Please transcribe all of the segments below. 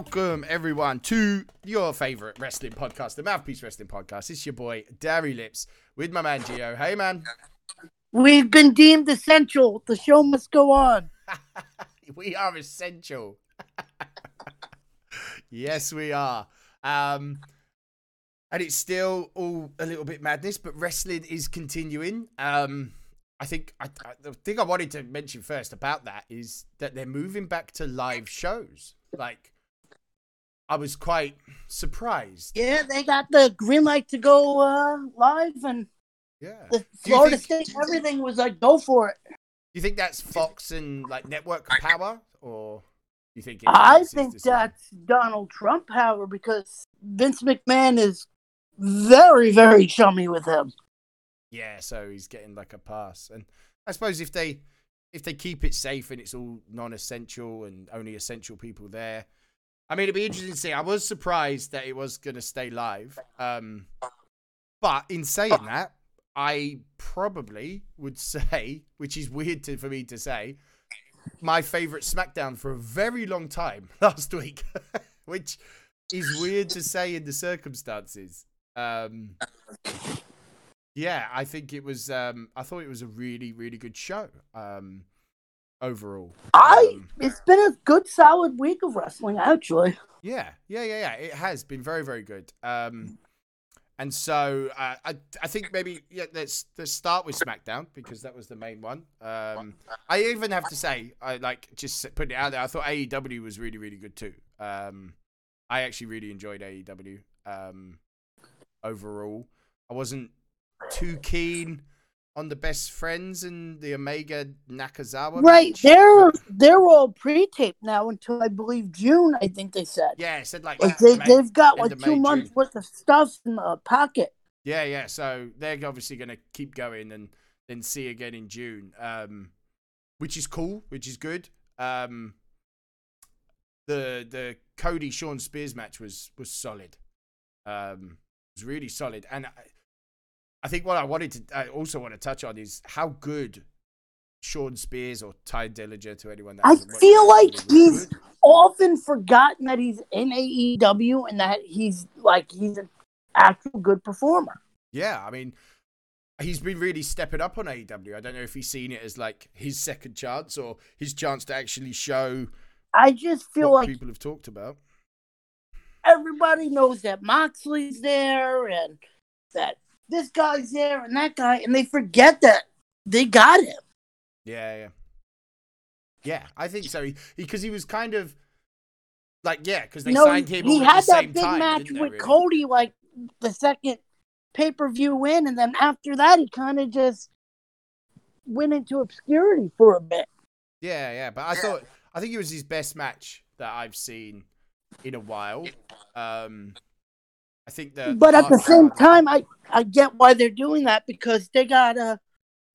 Welcome everyone to your favorite wrestling podcast, the Mouthpiece Wrestling Podcast. It's your boy Dairy Lips with my man Gio. Hey man, We've been deemed essential. The show must go on. we are essential. yes, we are. Um, and it's still all a little bit madness, but wrestling is continuing. Um, I think I, I, the thing I wanted to mention first about that is that they're moving back to live shows. Like, I was quite surprised. Yeah, they got the green light to go uh, live, and Yeah. the Florida think- State, everything was like, go for it. Do You think that's Fox and like network power, or you think? I think that's Donald Trump power because Vince McMahon is very, very chummy with him. Yeah, so he's getting like a pass, and I suppose if they if they keep it safe and it's all non-essential and only essential people there, I mean, it'd be interesting to see. I was surprised that it was going to stay live, um, but in saying that, I probably would say, which is weird to, for me to say, my favorite SmackDown for a very long time last week, which is weird to say in the circumstances. Um, yeah, I think it was. Um, I thought it was a really, really good show. Um, overall, I. Um, It's been a good, solid week of wrestling, actually. yeah, yeah, yeah, yeah. It has been very, very good. Um, and so uh, I, I think maybe yeah, let's let's start with SmackDown because that was the main one. Um, I even have to say, I like just putting it out there. I thought AEW was really, really good too. Um, I actually really enjoyed AEW. Um, overall, I wasn't too keen on the best friends and the Omega Nakazawa. Right, match, they're they're all pre-taped now until I believe June. I think they said. yeah, it said like Like they, May- they've got like two May, months June. worth of stuff in the pocket. Yeah, yeah. So they're obviously going to keep going and then see again in June, um, which is cool, which is good. Um, the the Cody Shawn Spears match was was solid. Um, it was really solid, and I, think what I wanted to I also want to touch on is how good Shawn Spears or Tye Dillinger to anyone that I feel like he's good. often forgotten that he's in AEW and that he's like he's an actual good performer. Yeah, I mean, he's been really stepping up on AEW. I don't know if he's seen it as like his second chance or his chance to actually show I just feel what like people have talked about. everybody knows that Moxley's there and that this guy's there and that guy, and they forget that they got him. Yeah, yeah, yeah. I think so. He because he, was kind of like yeah, because they no, signed him. he had at the that same big time, match with really? Cody, like the second pay per view win, and then after that, he kind of just went into obscurity for a bit. Yeah, yeah. But I thought I think it was his best match that I've seen in a while. Um, I think the but at the same time, I I get why they're doing that because they gotta,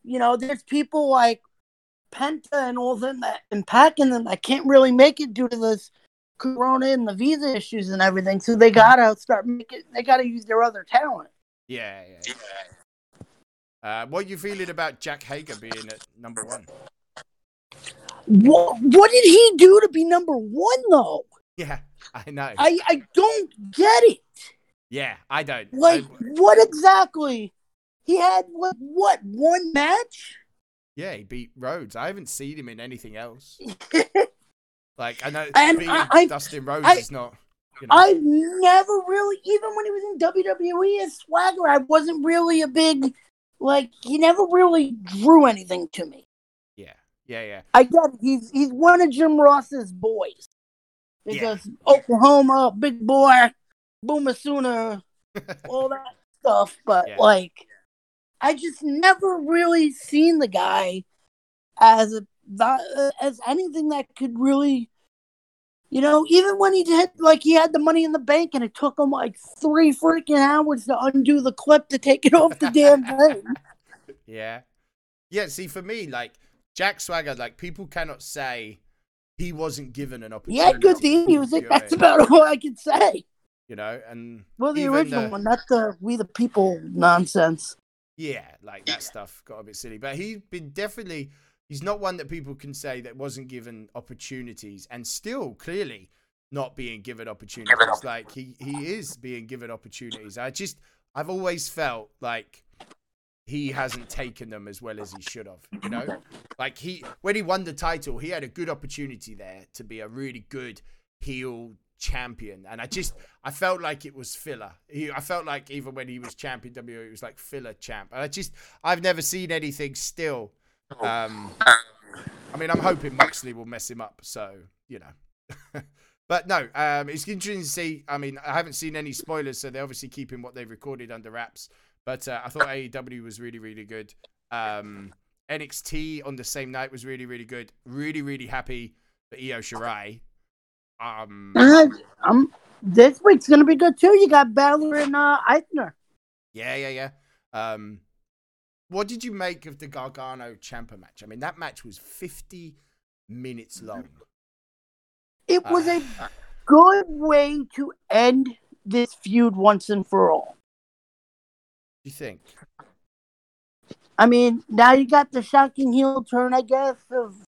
you know, there's people like Penta and all them that and packing them that can't really make it due to this Corona and the visa issues and everything. So they gotta start making. They gotta use their other talent. Yeah, yeah. yeah. Uh, what are you feeling about Jack Hager being at number one? What what did he do to be number one though? Yeah, I know. I I don't get it. Yeah, I don't. Like I- what exactly? He had what what one match? yeah, he beat Rhodes. I haven't seen him in anything else. Like I know And beating I- I- Dustin Rhodes I- is not. You know, I've never really, even when he was in WWE as Swagger, I wasn't really a big, like, he never really drew anything to me. yeah, yeah, yeah. I get it. He's, he's one of Jim Ross's boys. Because Oklahoma, big boy, Boomer Sooner, all that stuff. But, Yeah. like, I just never really seen the guy as a, uh, as anything that could really you know, even when he did, like, he had the money in the bank and it took him like three freaking hours to undo the clip to take it off the damn thing. Yeah. Yeah, see, for me, like, Jack Swagger, like, people cannot say he wasn't given an opportunity. Yeah, good theme music. That's about all I can say. You know, and Well, the original the- one, not the uh, We the People nonsense. yeah, like, that stuff got a bit silly. But he's been definitely, he's not one that people can say that wasn't given opportunities and still clearly not being given opportunities. Like he he is being given opportunities. I just I've always felt like he hasn't taken them as well as he should have. You know, like he when he won the title, he had a good opportunity there to be a really good heel champion, and I just I felt like it was filler. He, I felt like even when he was champion WWE, it was like filler champ. And I just I've never seen anything still. Um, I mean, I'm hoping Moxley will mess him up, so you know. but no, um, it's interesting to see. I mean, I haven't seen any spoilers, so they're obviously keeping what they've recorded under wraps. But uh, I thought AEW was really, really good. Um, NXT on the same night was really, really good. Really, really happy for Io Shirai. Um, Uh, um, this week's gonna be good too. You got Balor and uh, Aichner. yeah, yeah, yeah. Um, what did you make of the Gargano Ciampa match? I mean, that match was 50 minutes long. It was a Uh, good way to end this feud once and for all. you think? I mean, now you got the shocking heel turn, I guess, of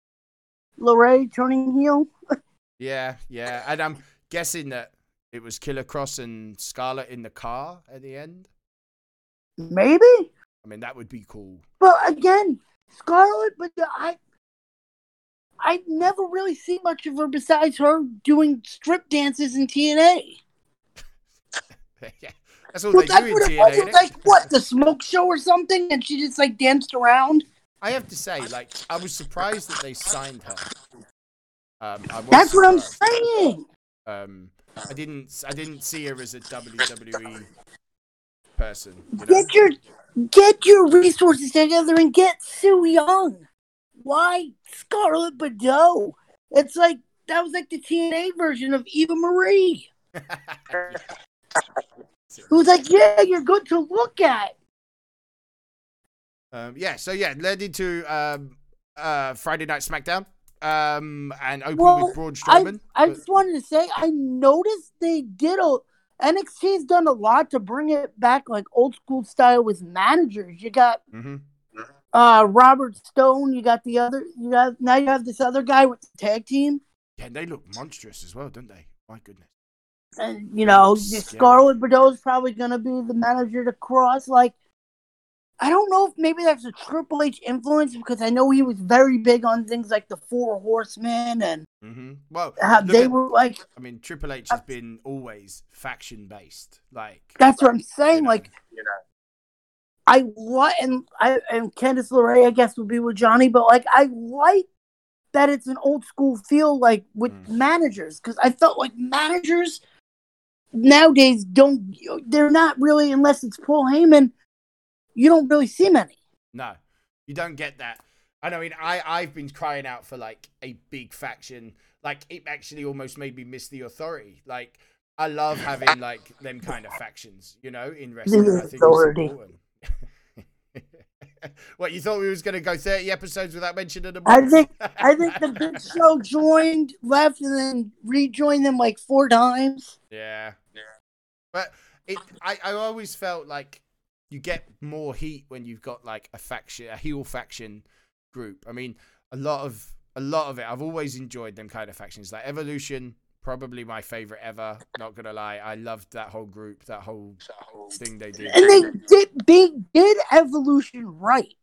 LeRae turning heel. Yeah, yeah. And I'm guessing that it was Killer Kross and Scarlett in the car at the end. Maybe, I mean, that would be cool. but again, Scarlett. But I, I never really see much of her besides her doing strip dances in TNA. yeah, that's all Well, they do in TNA. was. It was like what the smoke show or something, and she just like danced around. I have to say, like, I was surprised that they signed her. Um, I was That's what I'm saying. Um, I didn't, I didn't see her as a WWE person. You know? Get your get your resources together and get Su Yung. Why Scarlett Bordeaux? It's like that was like the TNA version of Eva Marie. Who was like, yeah, you're good to look at. Um, yeah, so yeah, led into um, uh, Friday Night SmackDown um, and opened Well, with Braun I, Strowman. I but- just wanted to say, I noticed they did a NXT's done a lot to bring it back like old school style with managers. You got Mhm. uh Robert Stone. You got the other. You got now you have this other guy with the tag team. Yeah, and they look monstrous as well, don't they? My goodness. and you know. Scarlett Bordeaux is probably going to be the manager to Kross. Like, I don't know if maybe that's a Triple H influence because I know he was very big on things like the Four Horsemen and hmm Well, how they at- were like. I mean, Triple H has been always faction based. Like, That's what I'm saying. You know. Like, you know, I like and I and Candice LeRae, I guess, would be with Johnny, but like, I like that it's an old school feel like with Mm. managers because I felt like managers nowadays don't they're not really unless it's Paul Heyman, you don't really see many. no, you don't get that. And I mean, I I've been crying out for like a big faction. Like, it actually almost made me miss the authority. Like, I love having like them kind of factions, you know, in wrestling. I think Authority. what you thought we was going to go 30 episodes without mentioning them? I think I think the Big Show joined, left, and then rejoined them like four times. Yeah. Yeah. But it I, I always felt like you get more heat when you've got like a faction a heel faction group. I mean, a lot of a lot of it I've always enjoyed them kind of factions. Like Evolution, probably my favorite ever, not gonna lie. I loved that whole group, that whole thing they did. And they did they did evolution right.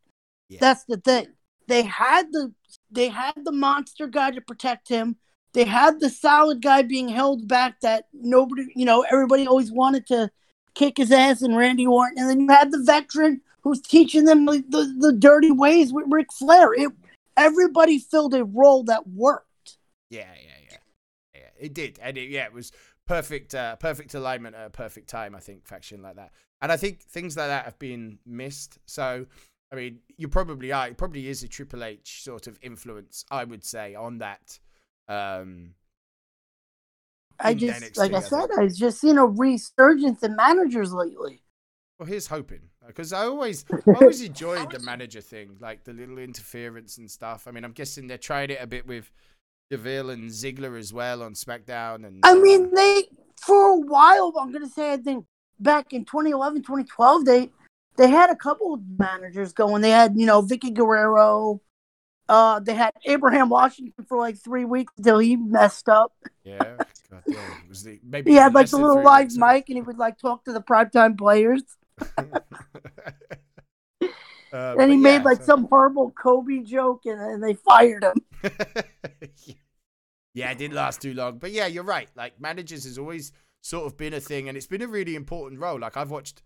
Yeah. That's the thing. They had the they had the monster guy to protect him. They had the solid guy being held back that nobody, you know, everybody always wanted to kick his ass and Randy Orton. And then you had the veteran who's teaching them the, the, the dirty ways with Ric Flair. It, everybody filled a role that worked. Yeah, yeah, yeah, yeah. It did, and it, yeah, it was perfect, uh, perfect alignment at a perfect time. I think faction like that, and I think things like that have been missed. So, I mean, you probably are. It probably is a Triple H sort of influence, I would say, on that. Um, I just, NXT, like I I said, think. I've just seen a resurgence in managers lately. well, here's hoping because I always, I always enjoyed the manager thing, like the little interference and stuff. I mean, I'm guessing they tried it a bit with Deville and Ziggler as well on SmackDown, and I uh, mean, they for a while. I'm gonna say, I think back in 2011, 2012, they they had a couple of managers going. They had, you know, Vickie Guerrero, Uh, they had Abraham Washington for like three weeks until he messed up. Yeah, It was the, maybe He had like the little live mic, and he would like talk to the primetime players. Uh, And he made yeah, like so- some horrible Kobe joke, and then they fired him. yeah, it didn't last too long. But yeah, you're right. Like managers has always sort of been a thing, and it's been a really important role. Like I've watched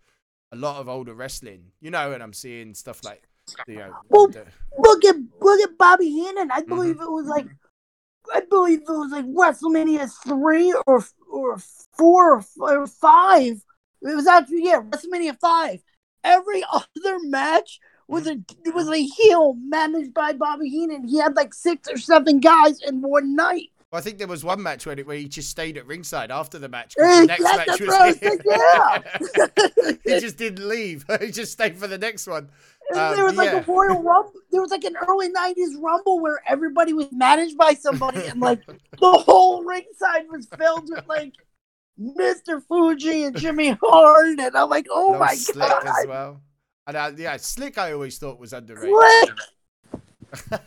a lot of older wrestling, you know, and I'm seeing stuff like know. Well, the- Look at look at Bobby Heenan. Mm-hmm. I believe it was like I believe it was like WrestleMania three or or four or, five. It was actually yeah WrestleMania five. Every other match was a was a heel managed by Bobby Heenan. He had like six or seven guys in one night. I think there was one match where, it, where he just stayed at ringside after the match. the next yeah, match was here. yeah. he just didn't leave. he just stayed for the next one. And Um, there was like yeah. a Royal Rumble. There was like an early '90s Rumble where everybody was managed by somebody, and like the whole ringside was filled with like Mr. Fuji and Jimmy Hart, and I'm like, oh my Slick god, as well. And uh, yeah, Slick I always thought was underrated.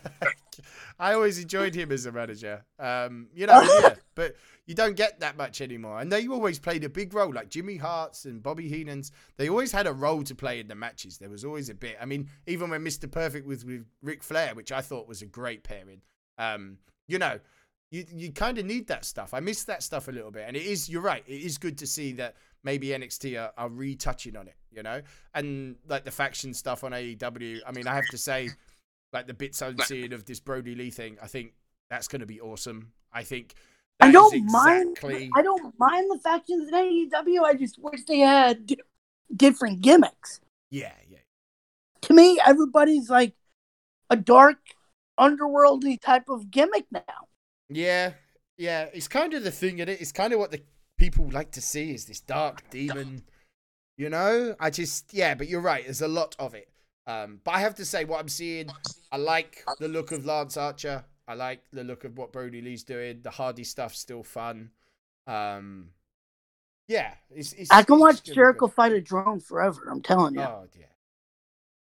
I always enjoyed him as a manager. Um, you know, yeah, but you don't get that much anymore. And they always played a big role, like Jimmy Hart's and Bobby Heenan's. They always had a role to play in the matches. There was always a bit. I mean, even when Mr. Perfect was with Ric Flair, which I thought was a great pairing. Um, you know, you you kind of need that stuff. I miss that stuff a little bit, and it is. You're right. It is good to see that maybe NXT are, are retouching on it. You know, and like the faction stuff on AEW. I mean, I have to say, like the bits I'm seeing of this Brodie Lee thing, I think that's going to be awesome. I think. I don't is mind. I don't mind the factions in AEW. I just wish they had di- different gimmicks. Yeah, yeah. To me, everybody's like a dark, underworldy type of gimmick now. Yeah, yeah. It's kind of the thing in it. It's kind of what the people like to see is this dark demon. You know, I just yeah. But you're right. There's a lot of it. Um, but I have to say, what I'm seeing, I like the look of Lance Archer. I like the look of what Brodie Lee's doing. The Hardy stuff's still fun. Um, yeah, it's, it's I can it's watch Jericho good. fight a drone forever. I'm telling you. Oh yeah,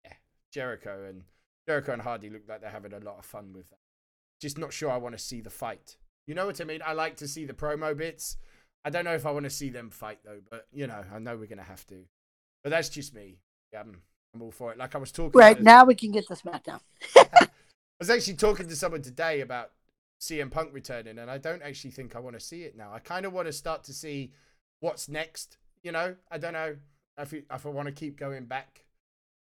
yeah. Jericho and Jericho and Hardy look like they're having a lot of fun with that. Just not sure I want to see the fight. You know what I mean? I like to see the promo bits. I don't know if I want to see them fight though, but you know, I know we're gonna have to. But that's just me. Yeah, I'm, I'm all for it. Like I was talking. right now, we can get the SmackDown. I was actually talking to someone today about CM Punk returning, and I don't actually think I want to see it now. I kind of want to start to see what's next. You know, I don't know if it, if I want to keep going back.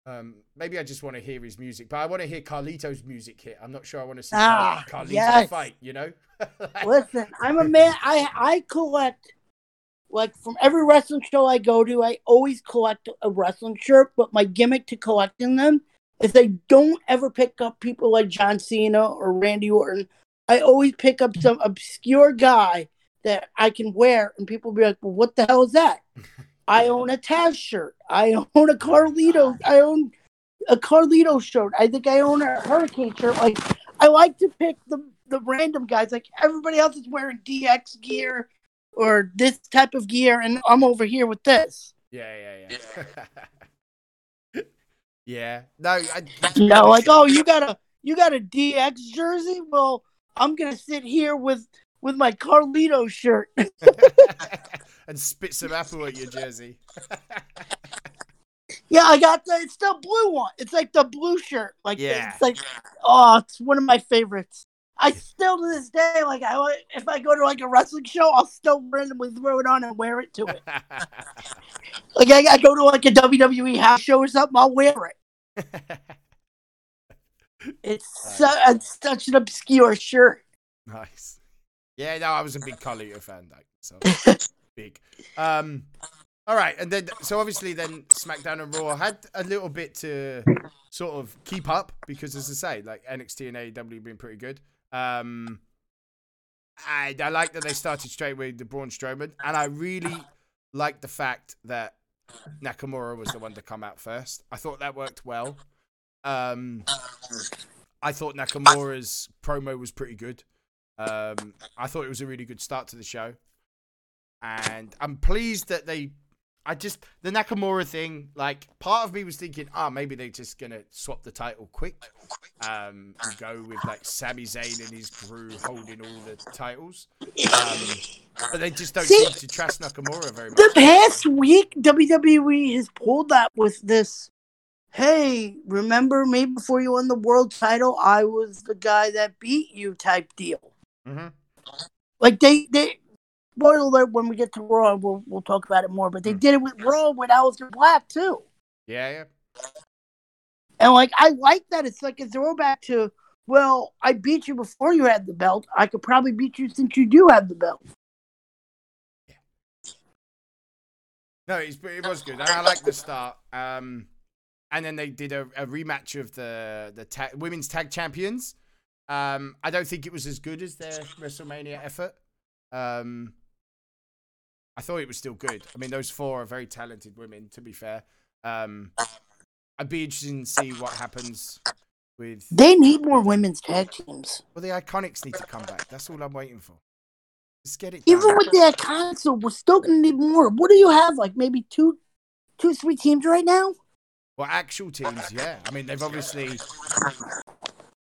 Um, maybe I just want to hear his music, but I want to hear Carlito's music hit. I'm not sure I want to see Ah, Car- Carlito yes. fight. You know, Listen, I'm a man. I I collect like from every wrestling show I go to. I always collect a wrestling shirt, but my gimmick to collecting them is I don't ever pick up people like John Cena or Randy Orton. I always pick up some obscure guy that I can wear, and people be like, "Well, what the hell is that?" I own a Taz shirt. I own a Carlito. I own a Carlito shirt. I think I own a Hurricane shirt. Like I like to pick the the random guys. Like everybody else is wearing DX gear or this type of gear, and I'm over here with this. yeah, yeah, yeah. yeah. No, I, You know, like oh, you got a you got a DX jersey. Well, I'm gonna sit here with with my Carlito shirt. and spit some apple at your jersey. yeah, I got the it's the blue one. It's like the blue shirt. Like Yeah. it's like oh, it's one of my favorites. I still to this day like I if I go to like a wrestling show, I'll still randomly throw it on and wear it to it. Like I, I go to like a WWE house show or something, I'll wear it. It's, su- it's such an obscure shirt. Nice. Yeah, no, I was a big Carlito fan, like so big. Um, all right, and then so obviously then SmackDown and Raw had a little bit to sort of keep up because, as I say, like NXT and AEW have been pretty good. Um, I I like that they started straight with the Braun Strowman, and I really like the fact that Nakamura was the one to come out first. I thought that worked well. Um, I thought Nakamura's promo was pretty good. Um, I thought it was a really good start to the show, and I'm pleased that they. I just the Nakamura thing. Like part of me was thinking, ah, oh, maybe they're just gonna swap the title quick, um, and go with like Sami Zayn and his crew holding all the titles. Um, but they just don't See- seem to trust Nakamura very much. The past week, WWE has pulled that with this. Hey, remember me before you won the world title? I was the guy that beat you, type deal. Mm-hmm. Like they, they. Spoiler alert! When we get to Raw, we'll we'll talk about it more. But they Mm. did it with Raw with Aleister Black too. Yeah, yeah. And like I like that it's like a throwback to well, I beat you before you had the belt. I could probably beat you since you do have the belt. No, it's, it was good. And I like the start. Um, and then they did a, a rematch of the the ta- women's tag champions. Um, I don't think it was as good as their WrestleMania effort. Um, I thought it was still good. I mean, those four are very talented women. To be fair, um, I'd be interested to see what happens with. They need more women's tag teams. Well, the Iconics need to come back. That's all I'm waiting for. Just get it done. Even with the console, we're still gonna need more. What do you have? Like maybe two, two, three teams right now. well, actual teams, yeah. I mean, they've obviously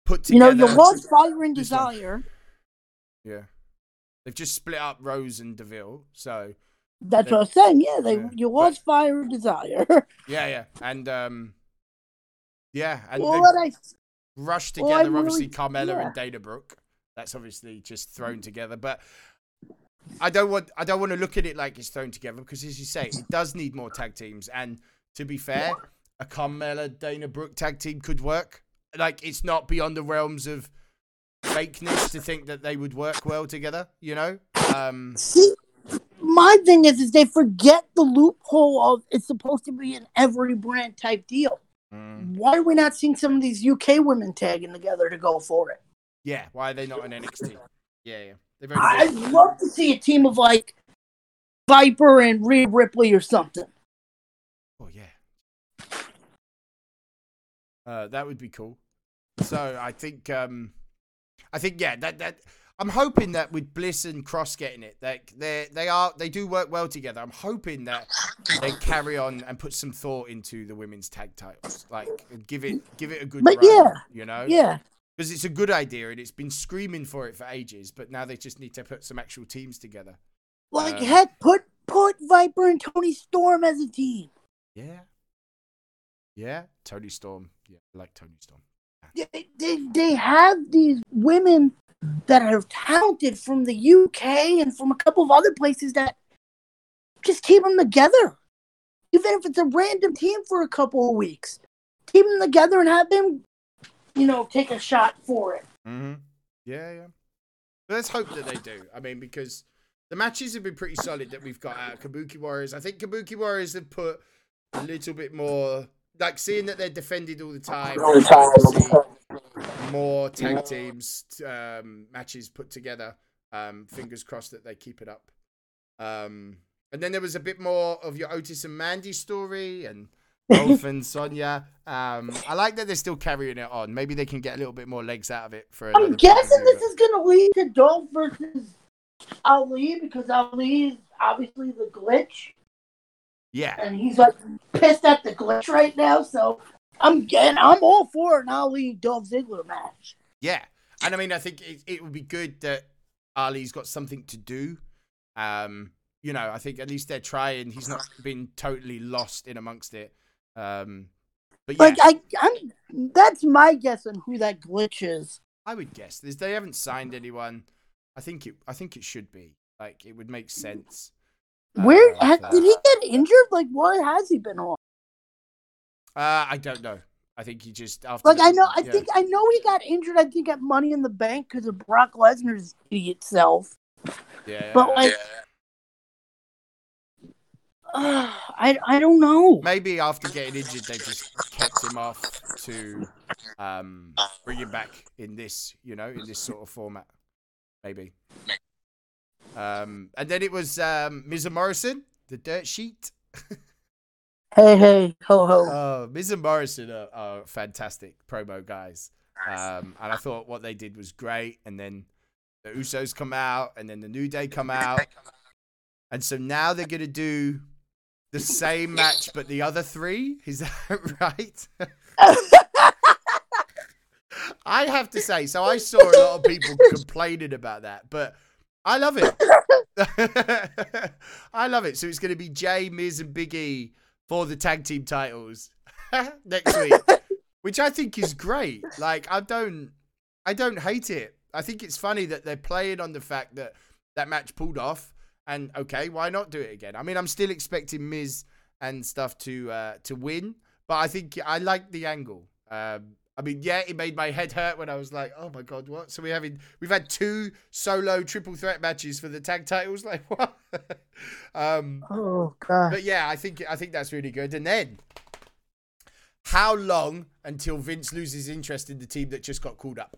put together. You know, together. you lost Fire and one. Desire. Yeah. They've just split up Rose and Deville. So, That's what I was saying. Yeah, they Yeah. you lost Fire and Desire. yeah, yeah. And, um, yeah. And well, I rushed well, together, obviously, really- Carmella yeah. and Dana Brooke. That's obviously just thrown together. But I don't want I don't want to look at it like it's thrown together because, as you say, it does need more tag teams. And to be fair, a Carmella Dana Brooke tag team could work. Like, it's not beyond the realms of fakeness to think that they would work well together, you know? Um, see. My thing is, is they forget the loophole of it's supposed to be an every brand type deal. mm. Why are we not seeing some of these UK women tagging together to go for it? Yeah, why are they not an NXT? Yeah, yeah. I'd love to see a team of like Viper and Rhea Ripley or something. Oh yeah. Uh, that would be cool. So I think, um, I think yeah, that that I'm hoping that with Bliss and Cross getting it, like they they are they do work well together. I'm hoping that they carry on and put some thought into the women's tag titles, like give it give it a good But run, yeah, you know, Yeah. because it's a good idea and it's been screaming for it for ages, but now they just need to put some actual teams together. Like Um, heck, put put Viper and Toni Storm as a team. Yeah. Yeah, Toni Storm. Yeah, I like Toni Storm. They, they, they have these women that are talented from the UK and from a couple of other places that just keep them together. Even if it's a random team for a couple of weeks, keep them together and have them, you know, take a shot for it. Mm-hmm. Yeah, yeah. Let's hope that they do. I mean, because the matches have been pretty solid that we've got out Kabuki Warriors. I think Kabuki Warriors have put a little bit more, like seeing that they're defended all the time. I'd like to see more tag teams um, matches put together. Um, fingers crossed that they keep it up. Um, and then there was a bit more of your Otis and Mandy story and Dolph and Sonya. Um, I like that they're still carrying it on. Maybe they can get a little bit more legs out of it for. I'm guessing this is going to lead to Dolph versus Ali because Ali is obviously the glitch. Yeah, and he's like pissed at the glitch right now. So I'm getting, I'm all for an Ali Dolph Ziggler match. yeah. And I mean, I think it, it would be good that Ali's got something to do. Um, you know, I think at least they're trying. He's not been totally lost in amongst it. Um, but yeah, Like I, I'm that's my guess on who that glitch is. I would guess they haven't signed anyone. I think it. I think it should be like it would make sense. Where uh, ha, did he get injured? Like what has he been on? Uh, I don't know. I think he just after. Like I know, I yeah. think I know he got injured. I think at Money in the Bank because of Brock Lesnar's idiot self. Yeah. But like, uh, I I don't know. Maybe after getting injured, they just kept him off to um, bring him back in this, you know, in this sort of format. Maybe. Um, and then it was um, Miz and Morrison, the dirt sheet. Hey hey ho ho. Oh, Miz and Morrison are, are fantastic promo guys. Um, and I thought what they did was great. And then the Usos come out, and then the New Day come out. And so now they're going to do the same match, but the other three. Is that right? I have to say, so I saw a lot of people complaining about that, but I love it. I love it. So it's going to be Jay, Miz, and Big E for the tag team titles next week, which I think is great. Like I don't, I don't hate it. I think it's funny that they're playing on the fact that that match pulled off, and okay, why not do it again? I mean, I'm still expecting Miz and stuff to uh, to win, but I think I like the angle. Um, I mean, yeah, it made my head hurt when I was like, "Oh my god, what?" So we having we've had two solo triple threat matches for the tag titles. Like what? um, oh god. But yeah, I think I think that's really good. And then, how long until Vince loses interest in the team that just got called up?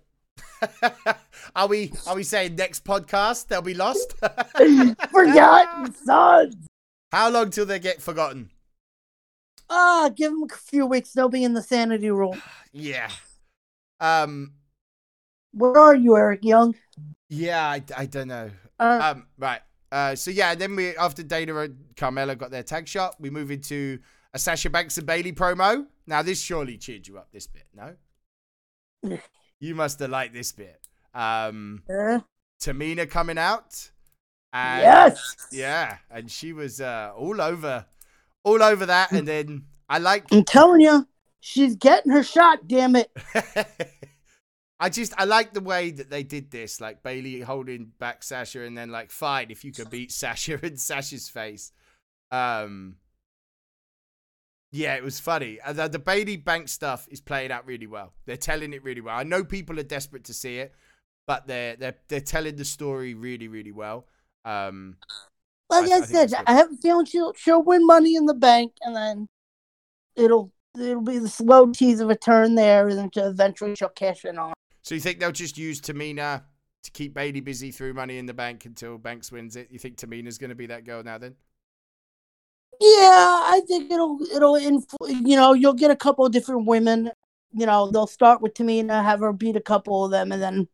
are we are we saying next podcast they'll be lost? Forgotten sons. How long till they get forgotten? Ah, give them a few weeks. They'll be in the sanity room. Yeah. Um. Where are you, Eric Young? Yeah, I, I don't know. Uh, Um. Right. Uh. So yeah, then we after Dana and Carmella got their tag shot, we move into a Sasha Banks and Bayley promo. Now this surely cheered you up. This bit, no? you must have liked this bit. Um. uh, Tamina coming out. And yes. Yeah, and she was uh, all over, all over that. And then I like, I'm telling you, she's getting her shot. Damn it. I just I like the way that they did this, like Bayley holding back Sasha, and then like, fine, if you could beat Sasha in Sasha's face. Um, yeah, it was funny. The, the Bayley Bank stuff is playing out really well. They're telling it really well. I know people are desperate to see it, but they're they're they're telling the story really really well. Um, Like I- I, I said. I have a feeling she'll she'll win money in the bank, and then it'll it'll be the slow tease of a turn there, and then eventually she'll cash in on. So you think they'll just use Tamina to keep Bayley busy through Money in the Bank until Banks wins it? You think Tamina's going to be that girl now? Then Yeah, I think it'll it'll influ- you know you'll get a couple of different women. You know they'll start with Tamina, have her beat a couple of them, and then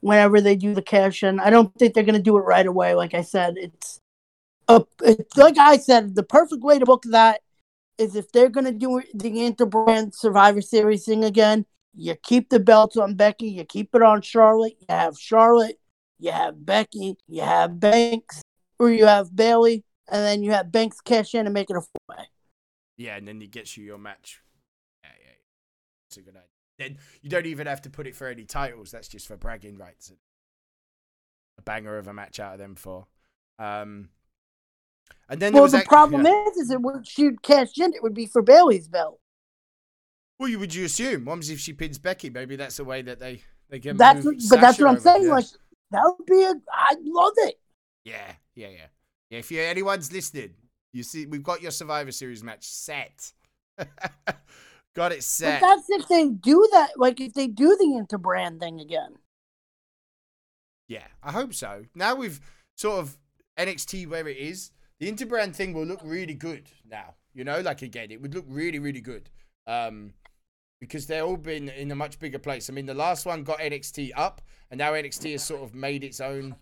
whenever they do the cash in, I don't think they're gonna do it right away. Like I said, it's a like I said, the perfect way to book that is if they're gonna do the interbrand Survivor Series thing again. You keep the belts on Becky, you keep it on Charlotte. You have Charlotte, you have Becky, you have Banks, or you have Bayley, and then you have Banks cash in and make it a four way. yeah, and then it gets you your match. Yeah, yeah, yeah. it's a good idea. Then you don't even have to put it for any titles. That's just for bragging rights. A banger of a match out of them for. Um, and then Well, the problem yeah. is, is it would she'd cash in, it would be for Bayley's belt. Well, you would you assume? What if she pins Becky? Maybe that's the way that they they can. That's but that's what I'm saying. Like that would be a. I love it. Yeah, yeah, yeah. Yeah, if you anyone's listening, you see we've got your Survivor Series match set. got it set. But set. that's if they do that. Like if they do the interbrand thing again. Yeah, I hope so. Now we've sort of NXT where it is, the Interbrand thing will look really good now. You know, like again, it would look really, really good. Um, because they're all been in a much bigger place. I mean, the last one got NXT up, and now NXT has sort of made its own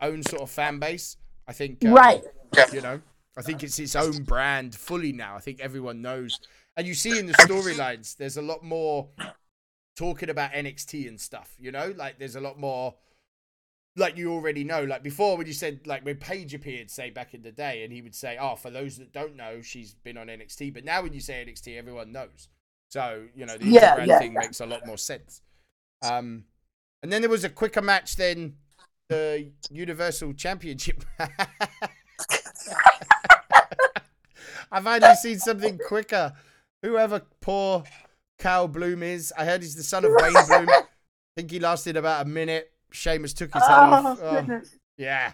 own sort of fan base. I think, um, Right. You know, I think it's its own brand fully now. I think everyone knows, and you see in the storylines, there's a lot more talking about NXT and stuff. You know, like there's a lot more like you already know. Like before, when you said like when Paige appeared, say back in the day, and he would say, "Oh, for those that don't know, she's been on NXT." But now when you say NXT, everyone knows. So you know the Yeah, Interbrand yeah, thing yeah. makes a lot more sense. Um, and then there was a quicker match than the Universal Championship. I've only seen something quicker. Whoever poor Cal Bloom is, I heard he's the son of Wayne Bloom. I think he lasted about a minute. Sheamus took his head off. Oh, Oh, yeah.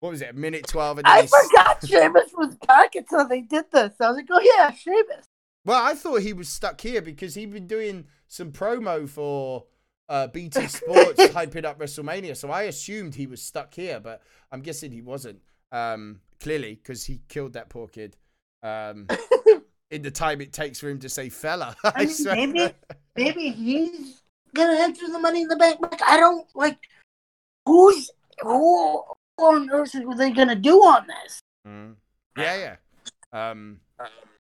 What was it? A minute twelve. And I forgot Sheamus was back until they did this. I was like, oh yeah, Sheamus. Well, I thought he was stuck here because he'd been doing some promo for uh, BT Sports hyping up WrestleMania. So I assumed he was stuck here, but I'm guessing he wasn't. Um, clearly, because he killed that poor kid. Um, in the time it takes for him to say fella. I, I mean, maybe, maybe he's gonna enter the Money in the Bank. Like, I don't like who's who on earth are they gonna do on this? Mm. Yeah, yeah. Um,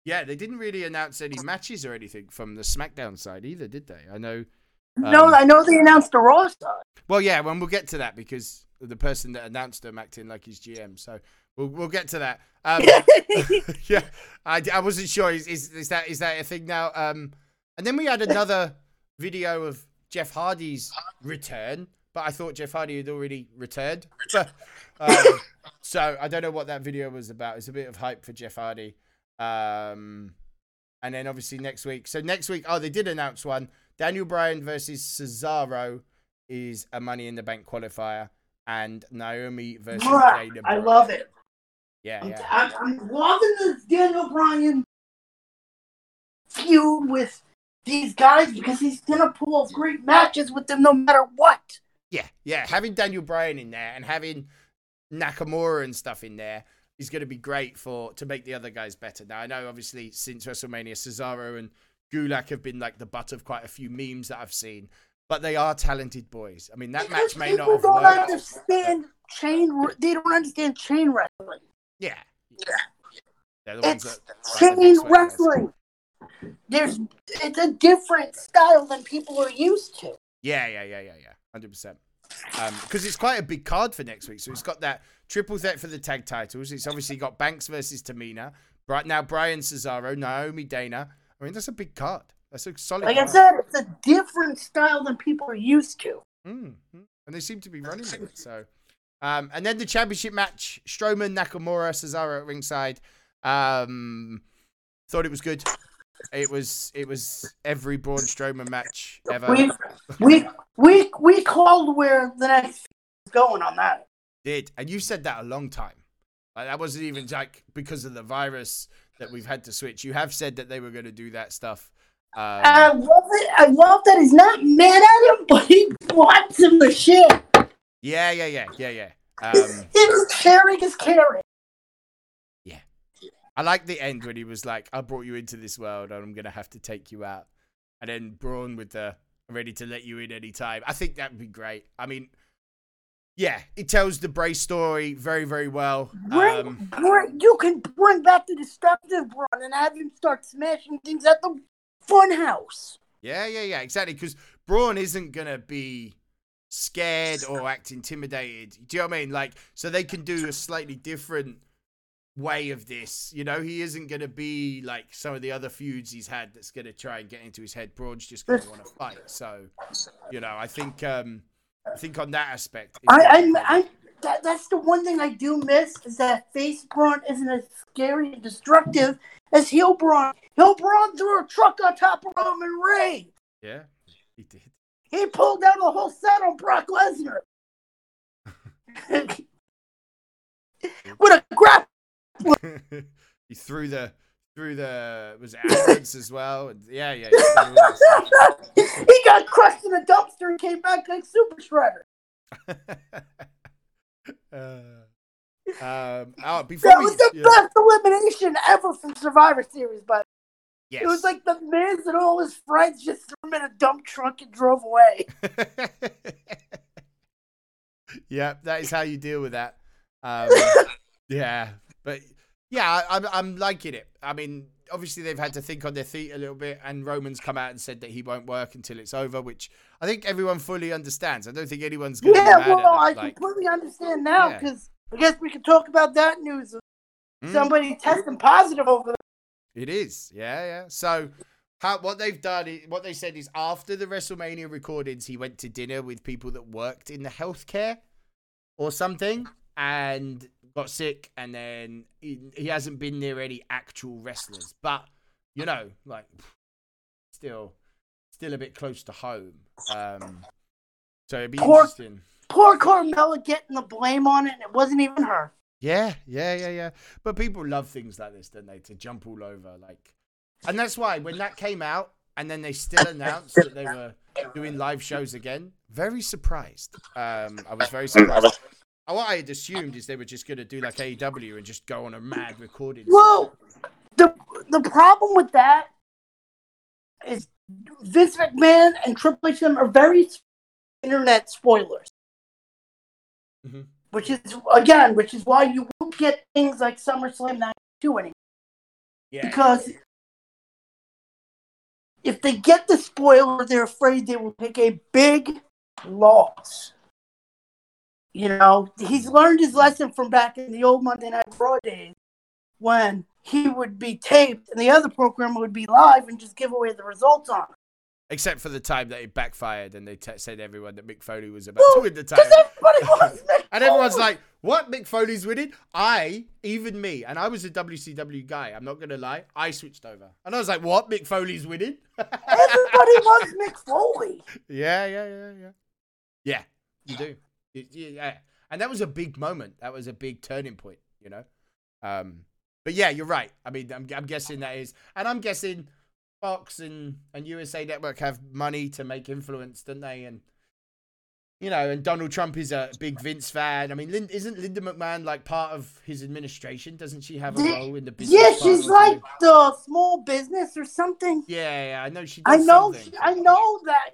yeah, they didn't really announce any matches or anything from the SmackDown side either, did they? I know. no, um, I know they announced the Raw side. Well, yeah, when we'll get to that because the person that announced them acting like he's GM. So we'll we'll get to that. Um, yeah, I, I wasn't sure. Is, is is that is that a thing now? Um, and then we had another video of Jeff Hardy's return, but I thought Jeff Hardy had already returned. um, so I don't know what that video was about. It's a bit of hype for Jeff Hardy. Um, and then obviously next week. So next week, oh, they did announce one. Daniel Bryan versus Cesaro is a Money in the Bank qualifier, and Naomi versus I love it. Yeah, I'm, yeah. I'm, I'm loving this Daniel Bryan feud with these guys because he's gonna pull off great matches with them no matter what. Yeah, yeah. Having Daniel Bryan in there and having Nakamura and stuff in there is going to be great for to make the other guys better. Now I know obviously since WrestleMania, Cesaro and Gulak have been like the butt of quite a few memes that I've seen, but they are talented boys. I mean that match may not People have don't worked. understand chain. They don't understand chain wrestling. Yeah, they're the ones It's that chain best way, I guess. wrestling. There's it's a different style than people are used to. Yeah, yeah, yeah, yeah, yeah, hundred percent. Because it's quite a big card for next week. So it's got that triple threat for the tag titles. It's obviously got Banks versus Tamina. Right now, Bryan Cesaro, Naomi Dana. I mean, that's a big card. That's a solid. Like I card. said, it's a different style than people are used to. Mm, mm. and they seem to be running with it. So, um, and then the championship match: Strowman, Nakamura, Cesaro at ringside. Um, thought it was good. It was it was every Braun Strowman match ever. We we we we called where the next is going on that. did, and you said that a long time. Like that wasn't even like because of the virus that we've had to switch. You have said that they were going to do that stuff. Um, I love it. I love that he's not mad at him, but he wants him to shit. yeah, yeah, yeah, yeah, yeah. Um, His caring is caring. Yeah, I like the end when he was like, "I brought you into this world, and I'm gonna have to take you out." And then Braun with the "ready to let you in anytime." I think that'd be great. I mean, yeah, it tells the Bray story very, very well. Um, you can bring back the destructive run and have him start smashing things at the fun house. Yeah, yeah, yeah, exactly. Because Braun isn't gonna be scared or act intimidated. Do you know what I mean? Like, so they can do a slightly different way of this. You know, he isn't gonna be like some of the other feuds he's had that's gonna try and get into his head. Braun's just gonna want to fight. So, you know, I think, um, I think on that aspect, I, I, I, that, that's the one thing I do miss is that face Braun isn't as scary and destructive as heel Braun. Heel Braun threw a truck on top of Roman Reigns. yeah, he did. He pulled down the whole set on Brock Lesnar. With a grab. He threw the threw the was it as well. Yeah, yeah. he threw all that stuff. he got crushed in a dumpster and came back like Super Shredder. uh, um, oh, before That we, was the yeah, best elimination ever from Survivor Series, but yes. it was like the Miz and all his friends just threw him in a dump truck and drove away. yeah, that is how you deal with that. Um, yeah, but yeah, I'm I'm liking it. I mean, obviously they've had to think on their feet a little bit, and Roman's come out and said that he won't work until it's over, which I think everyone fully understands. I don't think anyone's going to Yeah, well, I. Like, completely understand now Yeah. because I guess we can talk about that news. mm, Somebody testing positive over there. it is, yeah, yeah. So. How, what they've done, is, what they said is after the WrestleMania recordings, he went to dinner with people that worked in the healthcare or something and got sick. And then he, he hasn't been near any actual wrestlers, but you know, like still, still a bit close to home. Um, so it'd be Poor- interesting. Poor Carmella getting the blame on it, and it wasn't even her. Yeah, yeah, yeah, yeah. But people love things like this, don't they? To jump all over, like, and that's why when that came out, and then they still announced that they were doing live shows again. Very surprised. Um, I was very surprised. What I had assumed is they were just going to do like AEW and just go on a mad recording. Well, the the problem with that is Vince McMahon and Triple H are very internet spoilers. Mhm. Which is again, which is why you won't get things like SummerSlam '92 anymore. Yeah. because if they get the spoiler, they're afraid they will take a big loss. You know, he's learned his lesson from back in the old Monday Night Raw days when he would be taped and the other program would be live and just give away the results on it. Except for the time that it backfired and they t- said everyone that Mick Foley was about Well, to win the title. Because everybody wants Mick And everyone's like, what? Mick Foley's winning? I, even me, and I was a WCW guy, I'm not going to lie, I switched over. And I was like, what? Mick Foley's winning? everybody wants Mick Foley. yeah, yeah, yeah, yeah. Yeah, you do. Yeah. And that was a big moment. That was a big turning point, you know? Um, but yeah, you're right. I mean, I'm, I'm guessing that is. And I'm guessing Fox and, and USA Network have money to make influence, don't they? And, you know, and Donald Trump is a big Vince fan. I mean, Lin- isn't Linda McMahon like part of his administration? Doesn't she have a role in the business? Yeah, she's like the small business or something. Yeah, yeah, I know she. I know, something. I know that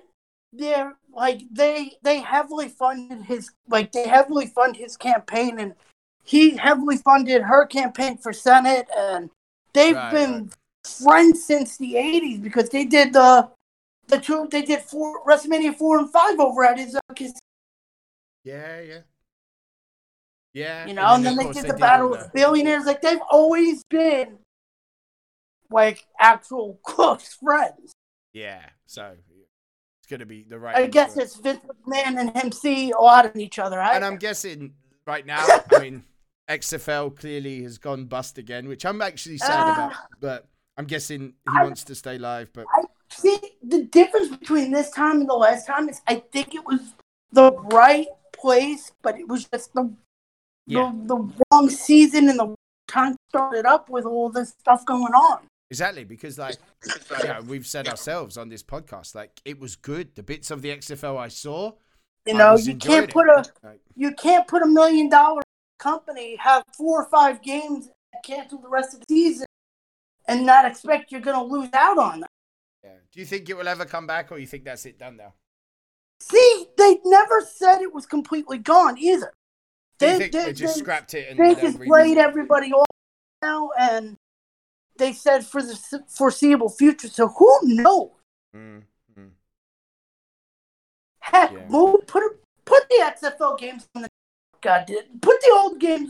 they're like they they heavily funded his like they heavily fund his campaign, and he heavily funded her campaign for Senate, and they've Right, been friends since the '80s because they did the the two they did four WrestleMania four and five over at his, uh, Yeah, yeah. Yeah. you know, and then, of they course did the all battle the- with billionaires. Like they've always been like actual close friends. Yeah, so it's gonna be the right. I guess it's Vince McMahon and him see a lot of each other. I, And I'm guessing right now, I mean, XFL clearly has gone bust again, which I'm actually sad Ah. about. But I'm guessing he I- wants to stay live. But I see the difference between this time and the last time is I think it was the right place, but it was just the yeah, the, the wrong season and the time started up with all this stuff going on. Exactly because like, yeah, we've said ourselves on this podcast, like it was good. The bits of the XFL I saw, You know, you can't it. put a Like, you can't put a million dollar company have four or five games cancel the rest of the season and not expect you're going to lose out on them. yeah. Do you think it will ever come back, or you think that's it done now? See, they never said it was completely gone either. They- they- they just they- scrapped it and They just laid everybody off now, and they said for the foreseeable future. So who knows? Mm, mm. Heck, Yeah. move put put the XFL games on the God did put the old games.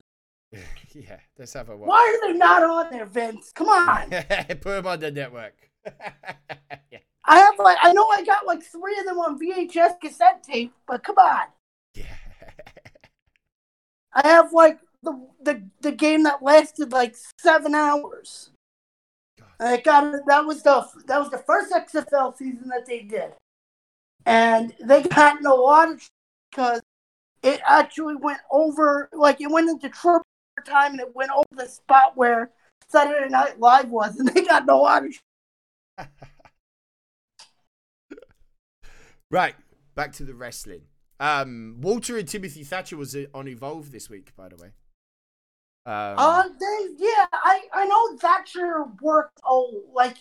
yeah, let's have a watch. Why are they not on there, Vince? Come on. Put them on the network. yeah. I have like I know I got like three of them on VHS cassette tape, but come on. Yeah. I have like the the, the game that lasted like seven hours. And it got that was the that was the first XFL season that they did, and they got in of because it actually went over like it went into triple time and it went over the spot where Saturday Night Live was, and they got a lot Right, back to the wrestling. Um, Walter and Timothy Thatcher was uh, on Evolve this week, by the way. Um, Uh, they, yeah, I, I know Thatcher worked. Oh, like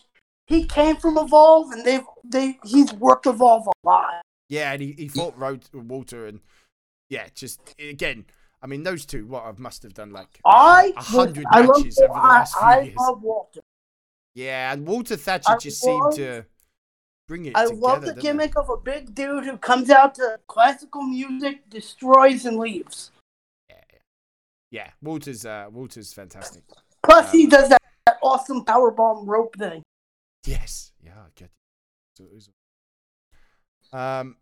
he came from Evolve, and they've they he's worked Evolve a lot. yeah, and he, he fought Road, Walter, and yeah, just again, I mean, those two, what I must have done like I hundred I love, matches over the I, last few I years. love Walter. Yeah, and Walter Thatcher I just seemed to bring it I together. love the didn't they? gimmick of a big dude who comes out to classical music, destroys, and leaves. Yeah. Walter's uh, Walter's fantastic. Plus, he Um, does that, that awesome power bomb rope thing. Yes. Yeah, I get it. So it was- Um,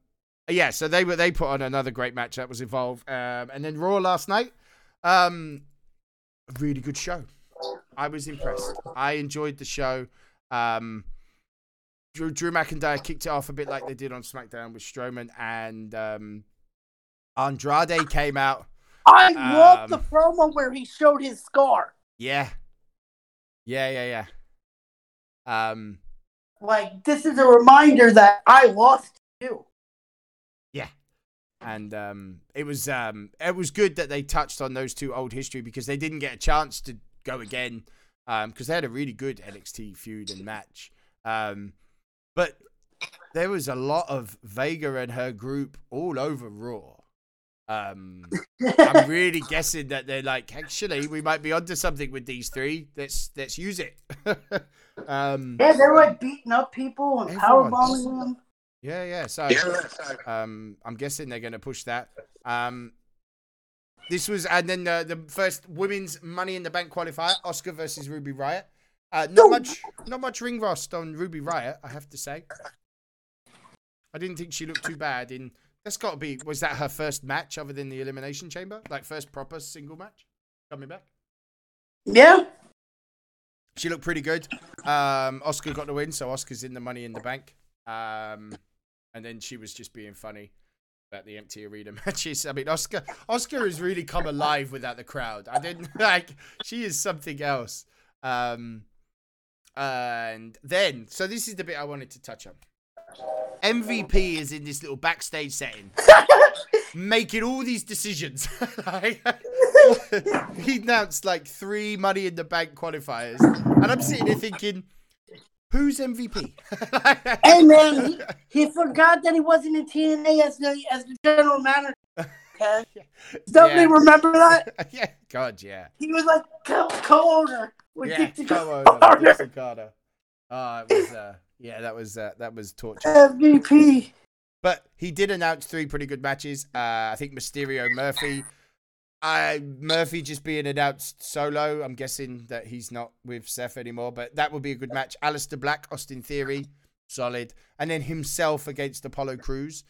yeah. So they were they put on another great match that was Evolve, um, and then Raw last night. Um, a really good show. I was impressed. I enjoyed the show. Um, Drew, Drew McIntyre kicked it off a bit like they did on SmackDown with Strowman, and um, Andrade came out. I love the Um, promo where he showed his scar. Yeah, yeah, yeah, yeah. Um, Like this is a reminder that I lost you. Yeah. And um, it was um, it was good that they touched on those two old history because they didn't get a chance to go again um because they had a really good NXT feud and match. Um, but there was a lot of Vega and her group all over Raw. Um, I'm really guessing that they're like, actually, we might be onto something with these three. Let's let's use it. um, Yeah, they're like beating up people and Everyone. powerbombing them. yeah, yeah. So, um, I'm guessing they're going to push that. Um, this was, and then the, the first women's Money in the Bank qualifier, Asuka versus Ruby Riott. Uh, not much, not much ring rust on Ruby Riott, I have to say. I didn't think she looked too bad in. That's got to be. Was that her first match other than the Elimination Chamber? Like first proper single match coming back. Yeah. She looked pretty good. Um, Asuka got the win, so Asuka's in the Money in the Bank. Um, and then she was just being funny about the empty arena matches. I mean, Asuka, Asuka has really come alive without the crowd. I didn't like. She is something else. Um, and then, so this is the bit I wanted to touch on. MVP is in this little backstage setting, making all these decisions. Like, he announced like three Money in the Bank qualifiers, and I'm sitting there thinking, who's MVP? Hey man, he, he forgot that he wasn't in TNA as the as the general manager. Okay. Somebody Yeah. remember that? yeah, God, yeah, He was like co- co-owner with yeah. On, Dixie Carter. Oh, it was, uh, yeah, that was uh, that was torture. MVP. But he did announce three pretty good matches. Uh, I think Mysterio, Murphy. Uh, Murphy just being announced solo. I'm guessing that he's not with Seth anymore, but that would be a good match. Aleister Black, Austin Theory, solid. And then himself against Apollo Crews.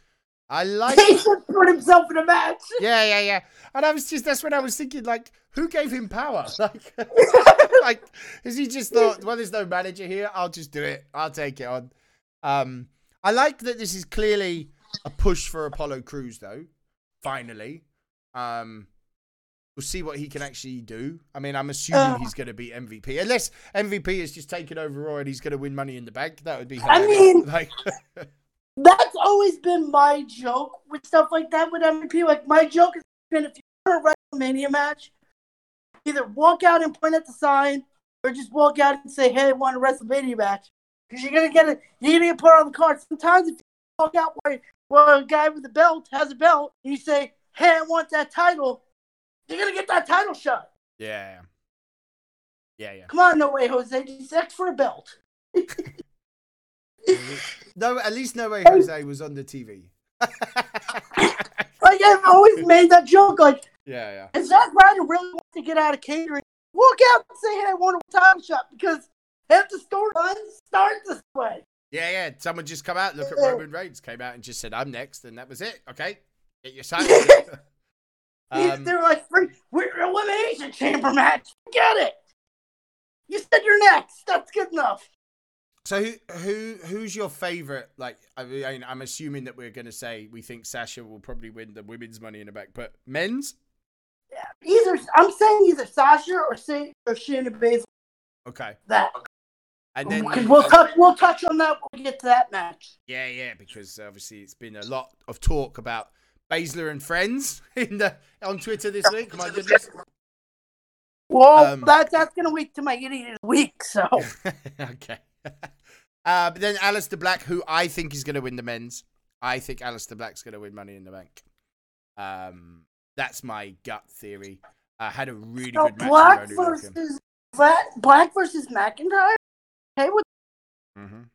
I like He should put himself in a match. Yeah, yeah, yeah. And I was just that's when I was thinking, like, who gave him power? Like, like, is he just thought, well, there's no manager here, I'll just do it. I'll take it on. Um, I like that this is clearly a push for Apollo Crews, though. Finally, um, we'll see what he can actually do. I mean, I'm assuming Uh. he's going to be MVP, unless MVP is just taken over Raw and he's going to win Money in the Bank. That would be. I mean- like, That's always been my joke with stuff like that with MVP. Like my joke has been if you're a WrestleMania match, either walk out and point at the sign, or just walk out and say, "Hey, I want a WrestleMania match," because you're gonna get it. You're gonna get put on the card. Sometimes if you walk out where, where a guy with a belt has a belt, and you say, "Hey, I want that title," you're gonna get that title shot. yeah, yeah, yeah. Come on, no way, Jose. Just ask for a belt. No, at least no way Jose was on the TV. Like I've always made that joke. Like yeah, yeah. If Zack Ryder really to get out of catering, walk out and say, hey, I want a title shot because half the storylines start this way. Yeah, yeah. Someone just come out, look at Yeah. Roman Reigns, came out and just said, I'm next, and that was it. Okay. Get your sign. um, They're like, "Free- we're elimination chamber match. Get it. You said you're next. That's good enough. so who who who's your favorite? Like, I mean, I'm assuming that we're gonna say we think Sasha will probably win the women's money in the back, but men's? Either I'm saying either Sasha or say or Shayna Baszler. Okay. That And then we'll touch we'll touch on that when we get to that match. Yeah, yeah, because obviously it's been a lot of talk about Baszler and friends in the on Twitter this week. My goodness. Well, Um, that that's gonna week to my idiot of the week. So okay. Uh, but then Aleister Black, who I think is going to win the men's. I think Aleister Black's going to win Money in the Bank. Um, that's my gut theory. I had a really so good match. Black with Oney Lorcan. versus Black, Black versus McIntyre. Okay, with Mhm.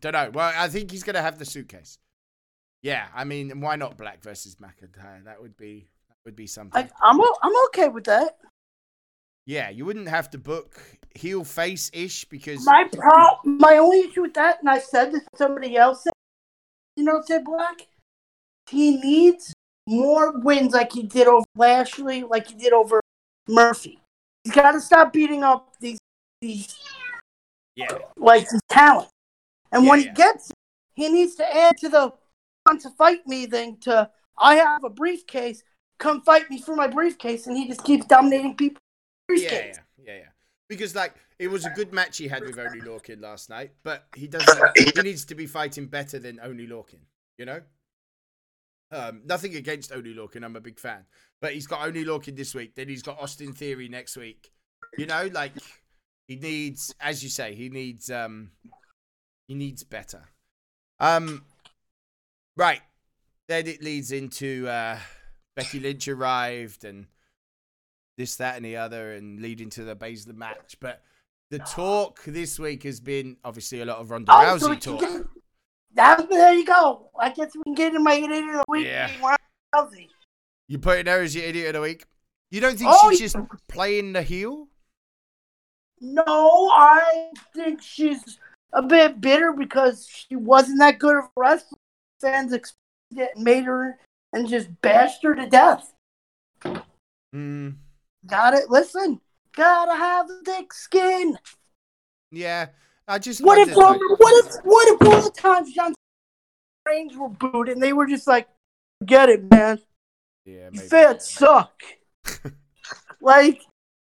Don't know. Well, I think he's going to have the suitcase. Yeah, I mean, why not Black versus McIntyre? That would be that would be something. like I'm I'm okay with that. yeah, you wouldn't have to book heel face ish because My pro, my only issue with that, and I said this to somebody else, you know, said Black, he needs more wins like he did over Lashley, like he did over Murphy. He's got to stop beating up these these yeah, like these talent. And when he yeah. gets, it, he needs to add to the "want to fight me" thing. To I have a briefcase, come fight me for my briefcase, and he just keeps dominating people. yeah, yeah, yeah, yeah. Because like it was a good match he had with Oney Lorcan last night, but he doesn't. he needs to be fighting better than Oney Lorcan. You know. Um, nothing against Oney Lorcan, I'm a big fan, but he's got Oney Lorcan this week. Then he's got Austin Theory next week. You know, like he needs, as you say, he needs um, he needs better. Um, right. Then it leads into uh, Becky Lynch arrived and this, that, and the other, and leading to the Baszler match. But the talk this week has been obviously a lot of Ronda Rousey talk. That, there you go. I guess we can get in my idiot of the week. Yeah. being Ronda Rousey. You putting her as your idiot of the week? You don't think Oh, she's yeah. just playing the heel? No, I think she's a bit bitter because she wasn't that good of a wrestler. Fans expected it and made her and just bashed her to death. Hmm. Got it. Listen, gotta have thick skin. Yeah. I just What if, wondered, like- what if, what if all the times John Reigns were booed and they were just like, "Get it, man. yeah, You maybe. fans suck." like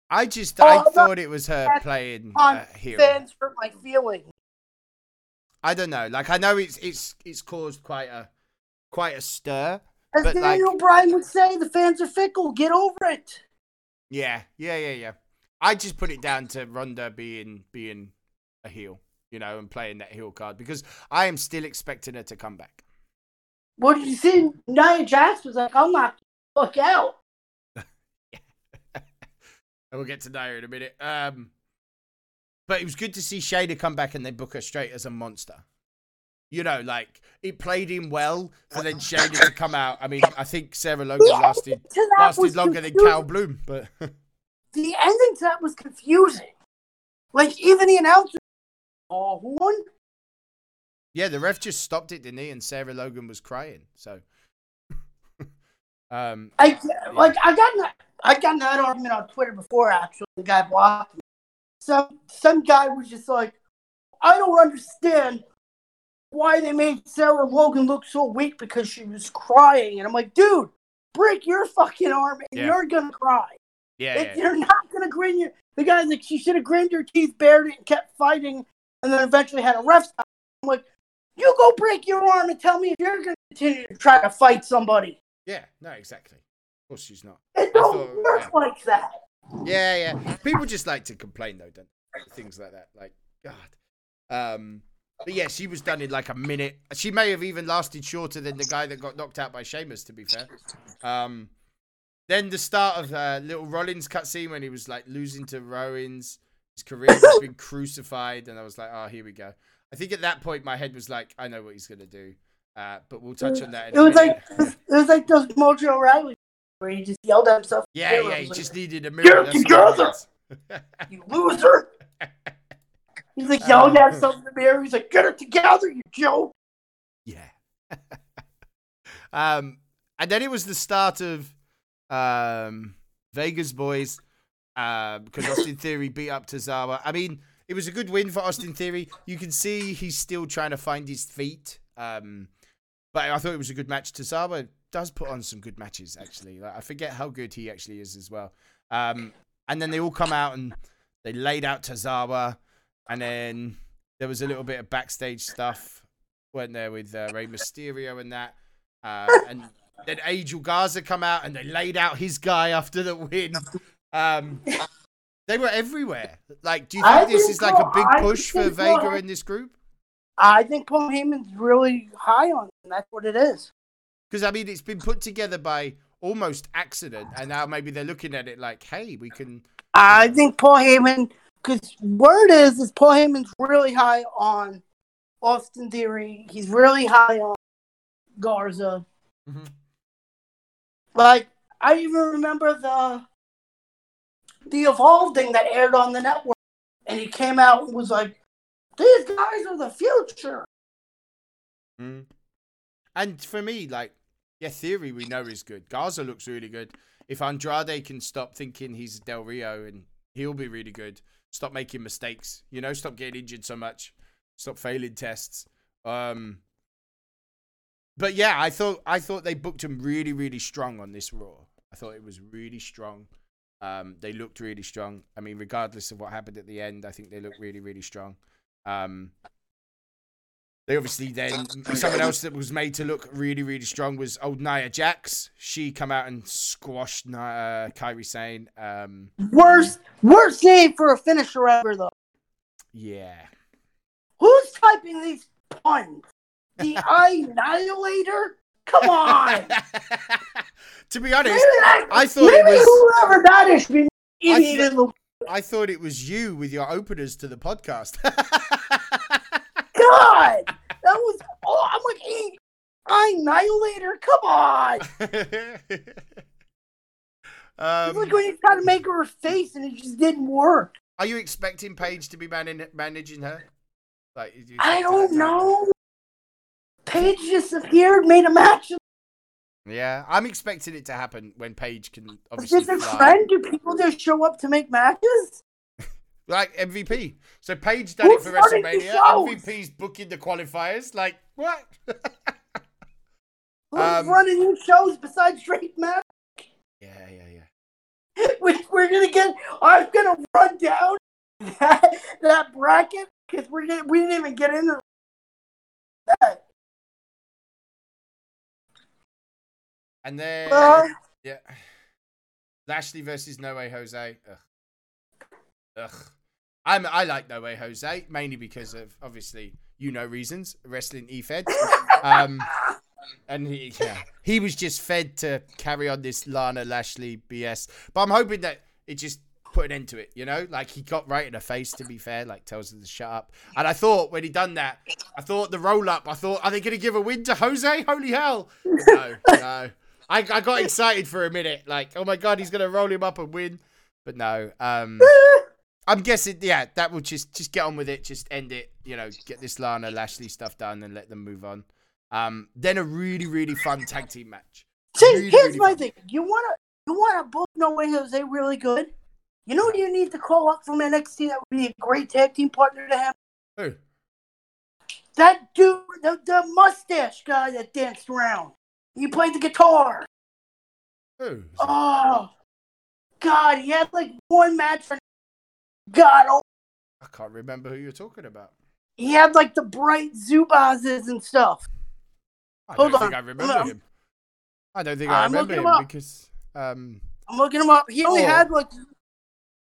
I just Oh, I I'm thought it was her playing on uh, heel. fans hurt my feelings. I don't know. Like I know it's it's it's caused quite a quite a stir. As But, Daniel Bryan would say, the fans are fickle. Get over it. Yeah, yeah, yeah, yeah. I just put it down to Ronda being being a heel, you know, and playing that heel card because I am still expecting her to come back. What did you see? Nia Jax was like, "I'm knock the fuck out." And we'll get to Nia in a minute. Um, but it was good to see Shayna come back and they book her straight as a monster. You know, like it played him well for then Shayna to come out. I mean, I think Sarah Logan The lasted ending to that lasted longer than. Cal Bloom, but The ending to that was confusing. Like even the announcer, oh, who won? yeah, the ref just stopped it, didn't he? And Sarah Logan was crying. So, um, I like I got I got that argument on Twitter before. Actually, the guy blocked me. Some some guy was just like, I don't understand why they made Sarah Logan look so weak because she was crying, and I'm like, dude, break your fucking arm and Yeah. you're gonna cry. yeah, yeah. You're not gonna grin your. The guy's like, she should have grinned her teeth, bared it, and kept fighting, and then eventually had a ref stop. I'm like, you go break your arm and tell me if you're gonna continue to try to fight somebody. yeah, no, exactly. Of course, she's not. It don't thought- work yeah. like that. Yeah, yeah. People just like to complain though, don't they? Things like that. Like, God. Um, but yeah, she was done in like a minute. She may have even lasted shorter than the guy that got knocked out by Sheamus, to be fair. Um, then the start of uh, Little Rollins cutscene when he was like losing to Rollins. His career has been crucified, and I was like, oh, here we go. I think at that point my head was like, I know what he's gonna do. Uh, but we'll touch on that. In It was minute. like it was like those Mojo Rawley where he just yelled at himself. yeah, yeah. He was just needed a mirror. Get together! you loser. He's like yelling at himself in the mirror. He's like, "Get it together, you joke." Yeah. um, and then it was the start of um, Vegas boys uh, because Austin Theory beat up Tozawa. I mean, it was a good win for Austin Theory. You can see he's still trying to find his feet. Um, but I thought it was a good match. Tozawa does put on some good matches, actually. Like, I forget how good he actually is as well. Um, and then they all come out and they laid out Tozawa. And then there was a little bit of backstage stuff went there with uh, Rey Mysterio and that. Uh, and then Angel Garza come out and they laid out his guy after the win. Um, they were everywhere. Like, do you I think this think is like a big push for so. Vega in this group? I think Paul Heyman's really high on. That's what it is. Because I mean, it's been put together by almost accident, and now maybe they're looking at it like, hey, we can. I think Paul Heyman, because word is, is Paul Heyman's really high on Austin Theory. He's really high on Garza. Mhm. Like I even remember the the Evolve thing that aired on the network, and he came out and was like, "These guys are the future." Mm. And for me, like, yeah, theory we know is good. Garza looks really good. If Andrade can stop thinking he's Del Rio and he'll be really good. Stop making mistakes, you know, stop getting injured so much, stop failing tests. Um But yeah, I thought I thought they booked him really, really strong on this Raw. I thought it was really strong. Um, they looked really strong. I mean, regardless of what happened at the end, I think they looked really, really strong. Um, they obviously then someone else that was made to look really, really strong was old Nia Jax. She come out and squashed Nia, uh, Kairi Sane. Um, Worst, worst name for a finisher ever, though. yeah, Who's typing these puns? The Annihilator? Come on. to be honest, Maybe that- I thought it maybe was. whoever that is should be I idiot thought- in the I thought it was you with your openers to the podcast. God. That was oh I'm like hey, annihilator. Come on. It's like um, when you try to make her a face and it just didn't work. are you expecting Paige to be man- managing her? Like, I don't know. Paige just appeared, made a match. Yeah, I'm expecting it to happen when Paige can Is obviously this a fly. trend? Do people just show up to make matches? Like MVP. So Paige done it Who's for WrestleMania. MVP's booking the qualifiers. Like what? Who's Um, running new shows besides Drake Matt? yeah, yeah, yeah. We, we're gonna get. I'm gonna run down that, that bracket because we're gonna, we didn't even get into that. And then Uh, yeah, Lashley versus No Way Jose. Ugh. Ugh. I'm I like No Way Jose mainly because of obviously you know reasons wrestling E fed. Um, and he yeah he was just fed to carry on this Lana Lashley BS. But I'm hoping that it just put an end to it. You know, like he got right in her face. To be fair, like tells her to shut up. And I thought when he done that, I thought the roll up. I thought are they going to give a win to Jose? Holy hell! No, no. I, I got excited for a minute, like, oh my god, he's gonna roll him up and win. But no, um, I'm guessing, yeah, that will just just get on with it, just end it, you know, get this Lana Lashley stuff done and let them move on. Um, then a really really fun tag team match. See, Really, here's really my fun. thing. You wanna you wanna book No Way Jose really good. You know you need to call up from NXT that would be a great tag team partner to have? Who? That dude, the, the mustache guy that danced around. He played the guitar. Who? Oh, God, he had like one match for God. Oh, I can't remember who you're talking about. he had like the bright Zubazes and stuff. I Hold don't on. think I remember No. him. I don't think I I'm remember him because, um, I'm looking him up. He only Oh. had like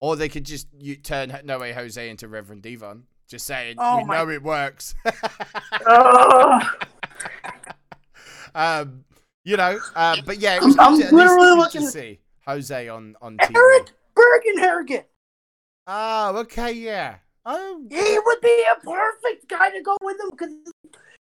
or they could just you turn No Way Jose into Reverend D-Von. Just saying, Oh we my- know it works. uh, um, you know, uh, but yeah, it was I'm at literally looking to see Jose on on TV. Erik Bugenhagen. Oh, okay, yeah. Oh, He would be a perfect guy to go with him because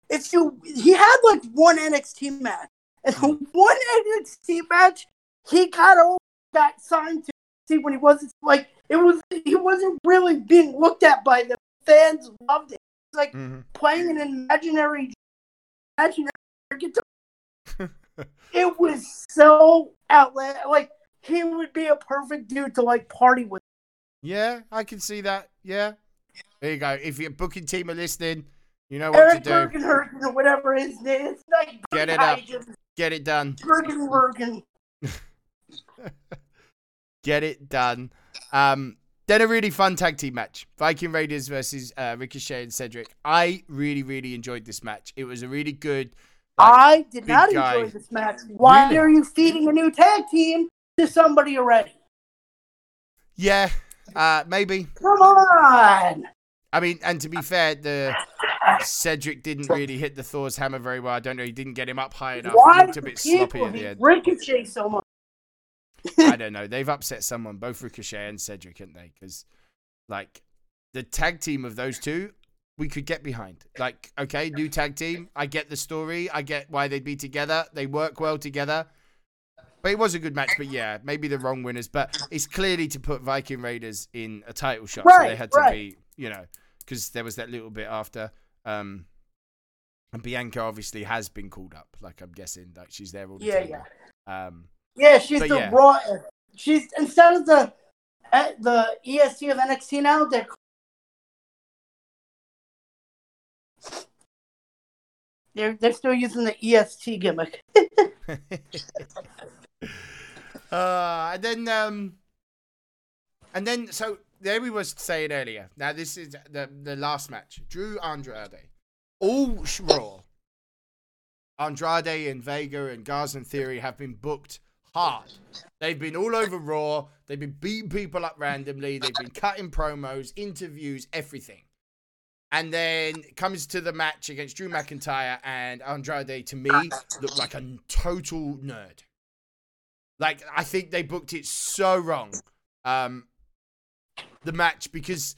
if you he had like one NXT match and one NXT match he got over got signed to see when he wasn't like it was he wasn't really being looked at by the fans loved it. It's like mhm. playing an imaginary imaginary guitar. It was so outland like he would be a perfect dude to like party with. yeah, I can see that. Yeah, there you go. If your booking team are listening, you know what Eric to do. Bergenhergen or whatever his name is. Like Get it up. Get it done. Bergenbergen. Get it done. Um, then a really fun tag team match: Viking Raiders versus uh, Ricochet and Cedric. I really, really enjoyed this match. It was a really good. I did big not guy. enjoy this match. Why Really? are you feeding a new tag team to somebody already? yeah, uh, maybe. Come on. I mean, and to be fair, the Cedric didn't really hit the Thor's hammer very well. I don't know. He didn't get him up high enough. Why He looked a bit sloppy at the end. Ricochet so much? I don't know. They've upset someone, both Ricochet and Cedric, haven't they? Because, like, the tag team of those two, we could get behind. Like, okay, new tag team. I get the story. I get why they'd be together. They work well together. But it was a good match. But yeah, maybe the wrong winners. But it's clearly to put Viking Raiders in a title shot. so they had to right. be, you know, because there was that little bit after. Um, and Bianca obviously has been called up. Like, I'm guessing. Like, she's there all the Yeah, time. Yeah. Um, Yeah, she's the yeah. raw. She's instead of the uh, the EST of NXT now. They're they're they're still using the EST gimmick. uh, and then, um, and then, so there we was saying earlier. Now this is the the last match. Drew Andrade, all Raw. Andrade and Vega and Garza and Theory have been booked hard. They've been all over Raw. They've been beating people up randomly. They've been cutting promos, interviews, everything. And then comes to the match against Drew McIntyre and Andrade. To me, looked like a total nerd. Like I think they booked it so wrong. Um, the match because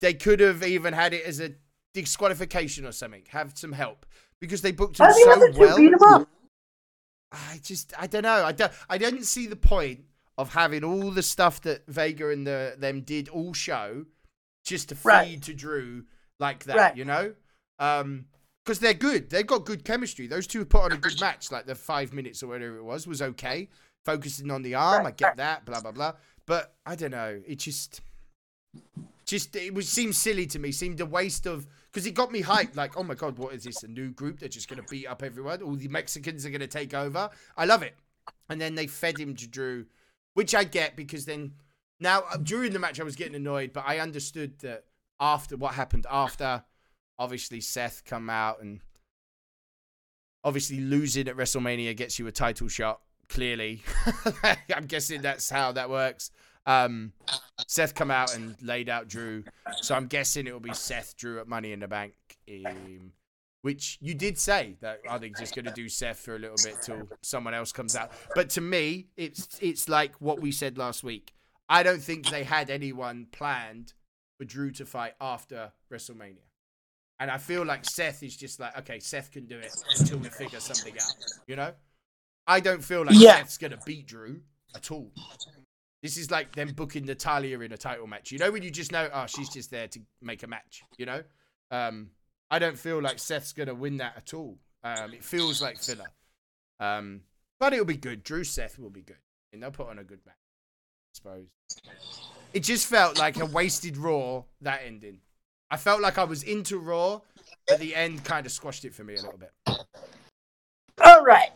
they could have even had it as a disqualification or something. Have some help because they booked him so well. beat him up? I just I don't know. I don't I didn't see the point of having all the stuff that Vega and the them did all show just to feed Right. to Drew like that, Right. you know? Um because they're good. They've got good chemistry. Those two put on a good match. Like the five minutes or whatever it was was okay. Focusing on the arm, I get that. Blah blah blah. But I don't know. It just, just it was seemed silly to me. Seemed a waste of because it got me hyped. Like, oh my god, what is this? A new group? They're just gonna beat up everyone. All the Mexicans are gonna take over. I love it. And then they fed him to Drew, which I get because then now uh, during the match I was getting annoyed, but I understood that after what happened after, obviously Seth come out and obviously losing at WrestleMania gets you a title shot. Clearly, I'm guessing that's how that works. Um, Seth come out and laid out Drew, so I'm guessing it will be Seth Drew at Money in the Bank. Um, which you did say that are they just going to do Seth for a little bit till someone else comes out? But to me, it's it's like what we said last week. I don't think they had anyone planned for Drew to fight after WrestleMania. And I feel like Seth is just like, okay, Seth can do it until we figure something out. You know? I don't feel like Yeah. Seth's gonna beat Drew at all. This is like them booking Natalya in a title match. You know when you just know, oh, she's just there to make a match. You know, um, I don't feel like Seth's gonna win that at all. Um, it feels like filler. Um, but it'll be good. Drew Seth will be good, and they'll put on a good match. I suppose. It just felt like a wasted Raw that ending. I felt like I was into Raw, but the end kind of squashed it for me a little bit. All right.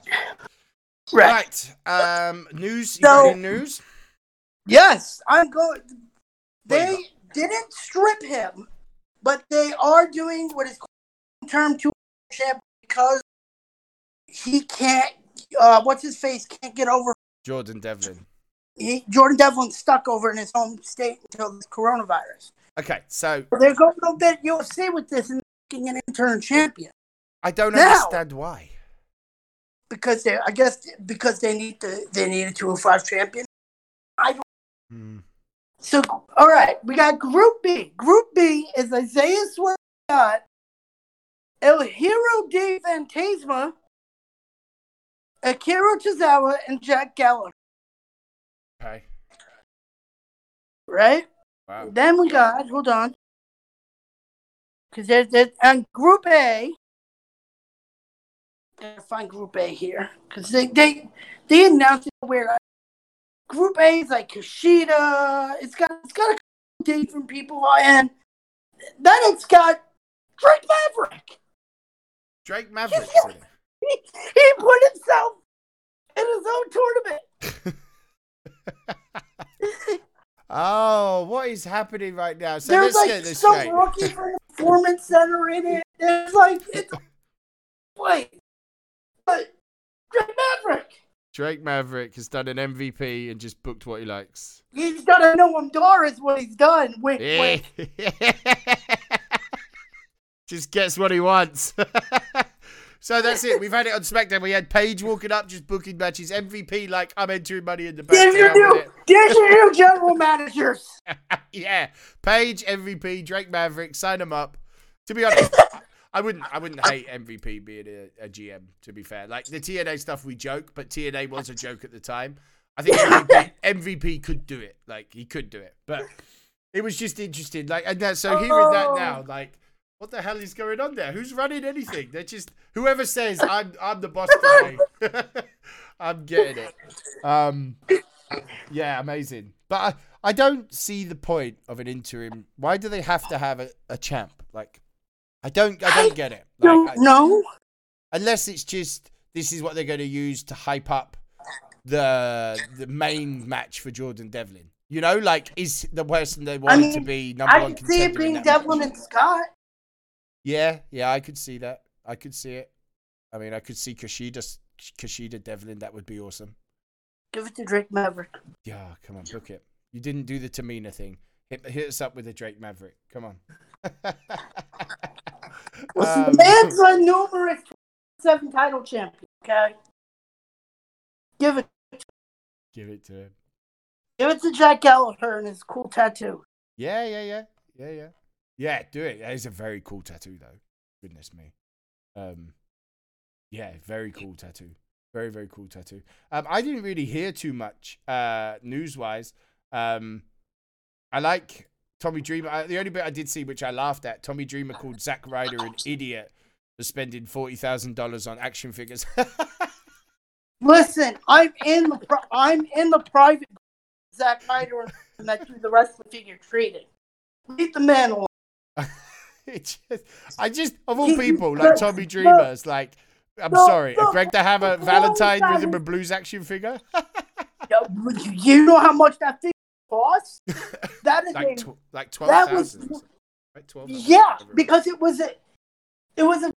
Right. Right. Um, news. So- news? Yes, I'm going. They didn't strip him, but they are doing what is called term two because he can't. Uh, what's his face can't get over. Jordan Devlin. He, Jordan Devlin's stuck over in his home state until this coronavirus. Okay, so they're going to bet UFC with this and making an interim champion I don't Now- understand why. because they, I guess, because they need to. They need a two hundred five champion. Hmm. So, all right, we got Group B. Group B is Isaiah Swerve, El Hijo del Fantasma, Akira Tozawa, and Jack Gallagher, Okay. right? Wow. Then we got, hold on, because there's, there's, and Group A, gotta find Group A here, because they, they, they announced it weird. Group A is like Kushida, it's got, it's got a couple different people, and then it's got Drake Maverick. Drake Maverick. He, he put himself in his own tournament. Oh, what is happening right now? So There's like this some straight. rookie from the performance center in it. It's like it's wait, but Drake Maverick. Drake Maverick has done an MVP and just booked what he likes. He's done a Noam Dar is what he's done. Wait, Yeah. wait. just gets what he wants. so that's it. We've had it on SmackDown. We had Paige walking up, just booking matches. MVP, like I'm entering money in the bank. There's your new, there's your new general managers. yeah, Paige MVP, Drake Maverick, sign them up. To be honest, I wouldn't, I wouldn't hate MVP being a, a GM. To be fair, like the TNA stuff, we joke, but TNA was a joke at the time. I think MVP, MVP could do it. Like he could do it, but it was just interesting. Like, and that, so hearing that oh. now, like, what the hell is going on there? Who's running anything? They're just whoever says I'm, I'm the boss today. I'm getting it. Um, yeah, amazing. But I, I don't see the point of an interim. Why do they have to have a, a champ? Like, I don't, I don't get it. Like, I- know. unless it's just this is what they're going to use to hype up the the main match for Jordan Devlin. You know, like is the person they want mean, to be number I one can see it being Devlin match. and Scott. Yeah, yeah, I could see that. I could see it. I mean, I could see Kushida, Kushida Devlin. That would be awesome. Give it to Drake Maverick. Yeah, come on, book it. You didn't do the Tamina thing. Hit, hit us up with a Drake Maverick. Come on. Listen, Um, man's a numerous seven title champion. Okay, give it, Give it to him. give it to Jack Gallagher and his cool tattoo. Yeah, yeah, yeah, yeah, yeah, yeah. Do it. That is a very cool tattoo, though. Goodness me. Um, yeah, very cool tattoo. Very, very cool tattoo. Um, I didn't really hear too much uh, news wise. Um, I like Tommy Dreamer. I, the only bit I did see, which I laughed at, Tommy Dreamer called Zack Ryder an idiot for spending forty thousand dollars on action figures. Listen, I'm in the pri- I'm in the private Zack Ryder and that do the wrestling figure trading. Leave the man alone. it just, I just, of all people, like Tommy Dreamers, like, I'm the- sorry, the- Greg the Hammer the Valentine with him a blues action figure, You know how much that thing costs? That is like tw- like twelve that was like twelve. yeah, because it was a it was a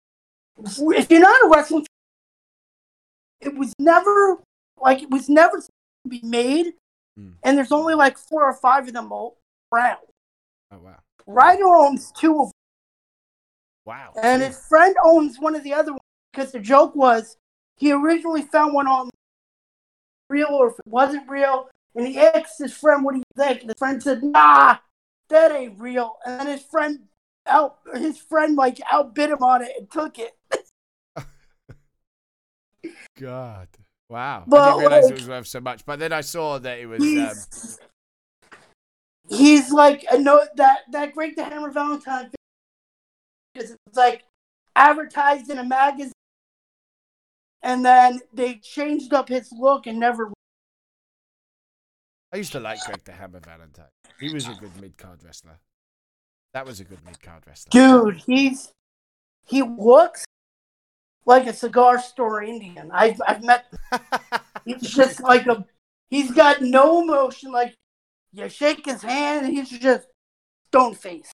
if you're not a wrestling it was never like it was never to be made Mm. and there's only like four or five of them all around. oh wow, Ryder owns two of them, wow, and his friend owns one of the other ones because the joke was he originally found one on real or if it wasn't real, and he asked his friend, "What do you think?" And his friend said, "Nah, that ain't real." And then his friend out his friend like outbid him on it and took it. God, wow, I didn't realize like- it was worth so much. But then I saw that it was. Um, He's, he's like a no that that Greg the Hammer Valentine because it's like advertised in a magazine, and then they changed up his look and never. I used to like Greg the Hammer Valentine. He was a good mid card wrestler. That was a good mid card wrestler. Dude, he's he looks like a cigar store Indian. I've I've met. He's just like a. He's got no emotion. Like you shake his hand, and he's just stone face.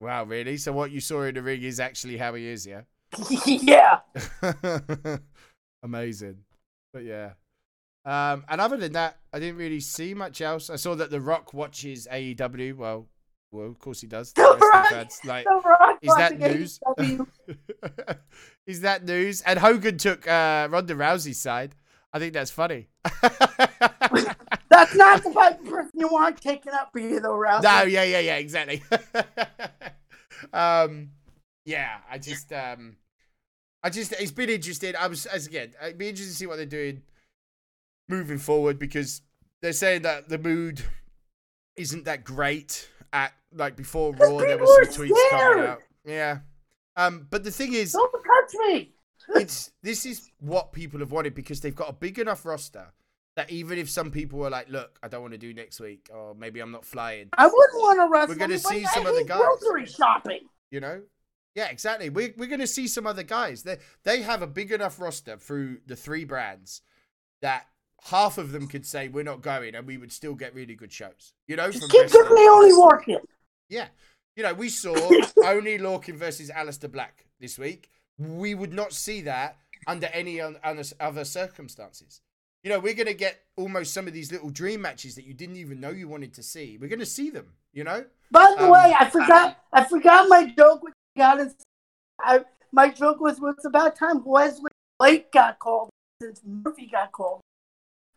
Wow, really? So what you saw in the ring is actually how he is, yeah? yeah. Amazing. But yeah. Um, and other than that, I didn't really see much else. I saw that The Rock watches AEW. Well, well, of course he does. The The Rock- fans, Like, The Rock is that news? AEW. is that news? And Hogan took uh, Ronda Rousey's side. I think that's funny. That's not the type of person you want taking up for you, though, Ralph. No, yeah, yeah, yeah, exactly. um, yeah, I just, um, I just, it's been interesting. I was, as again, it'd be interesting to see what they're doing moving forward because they're saying that the mood isn't that great at like before Raw. There was some tweets coming scared. out. Yeah. Um, but the thing is, Don't touch me. it's this is what people have wanted because they've got a big enough roster that even if some people were like, "Look, I don't want to do next week," or maybe I'm not flying, I wouldn't want to wrestle. We're gonna see some of the hate guys. Grocery shopping. you know yeah exactly we're, we're going to see some other guys they they have a big enough roster through the three brands that half of them could say we're not going and we would still get really good shows you know Just keep giving me only working. yeah you know we saw Oney Lorcan versus Aleister Black this week we would not see that under any un- other circumstances you know we're going to get almost some of these little dream matches that you didn't even know you wanted to see we're going to see them you know By the Um, way, I forgot. I forgot my joke. With God I my joke was it's about time Wesley Blake got called since Murphy got called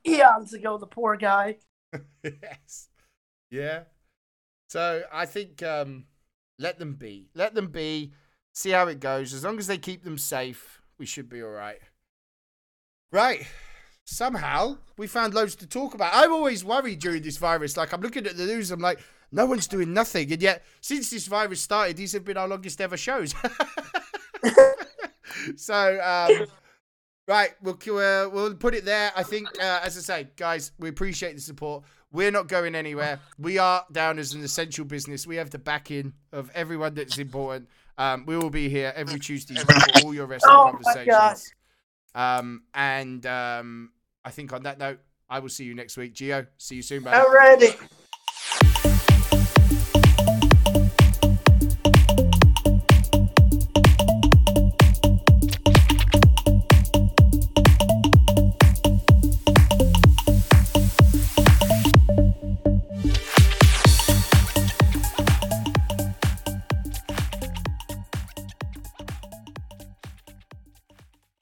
eons ago. The poor guy. yes. Yeah. So I think um, let them be. Let them be. See how it goes. As long as they keep them safe, we should be all right. Right. Somehow we found loads to talk about. I'm always worried during this virus. Like I'm looking at the news, I'm like, no one's doing nothing. And yet, since this virus started, these have been our longest ever shows. so, um, right, we'll uh, we'll put it there. I think, uh, as I say, guys, we appreciate the support. We're not going anywhere. We are down as an essential business. We have the backing of everyone that's important. Um, we will be here every Tuesday for all your wrestling Oh conversations. Um, and um, I think on that note, I will see you next week. Gio, see you soon, buddy. Alrighty.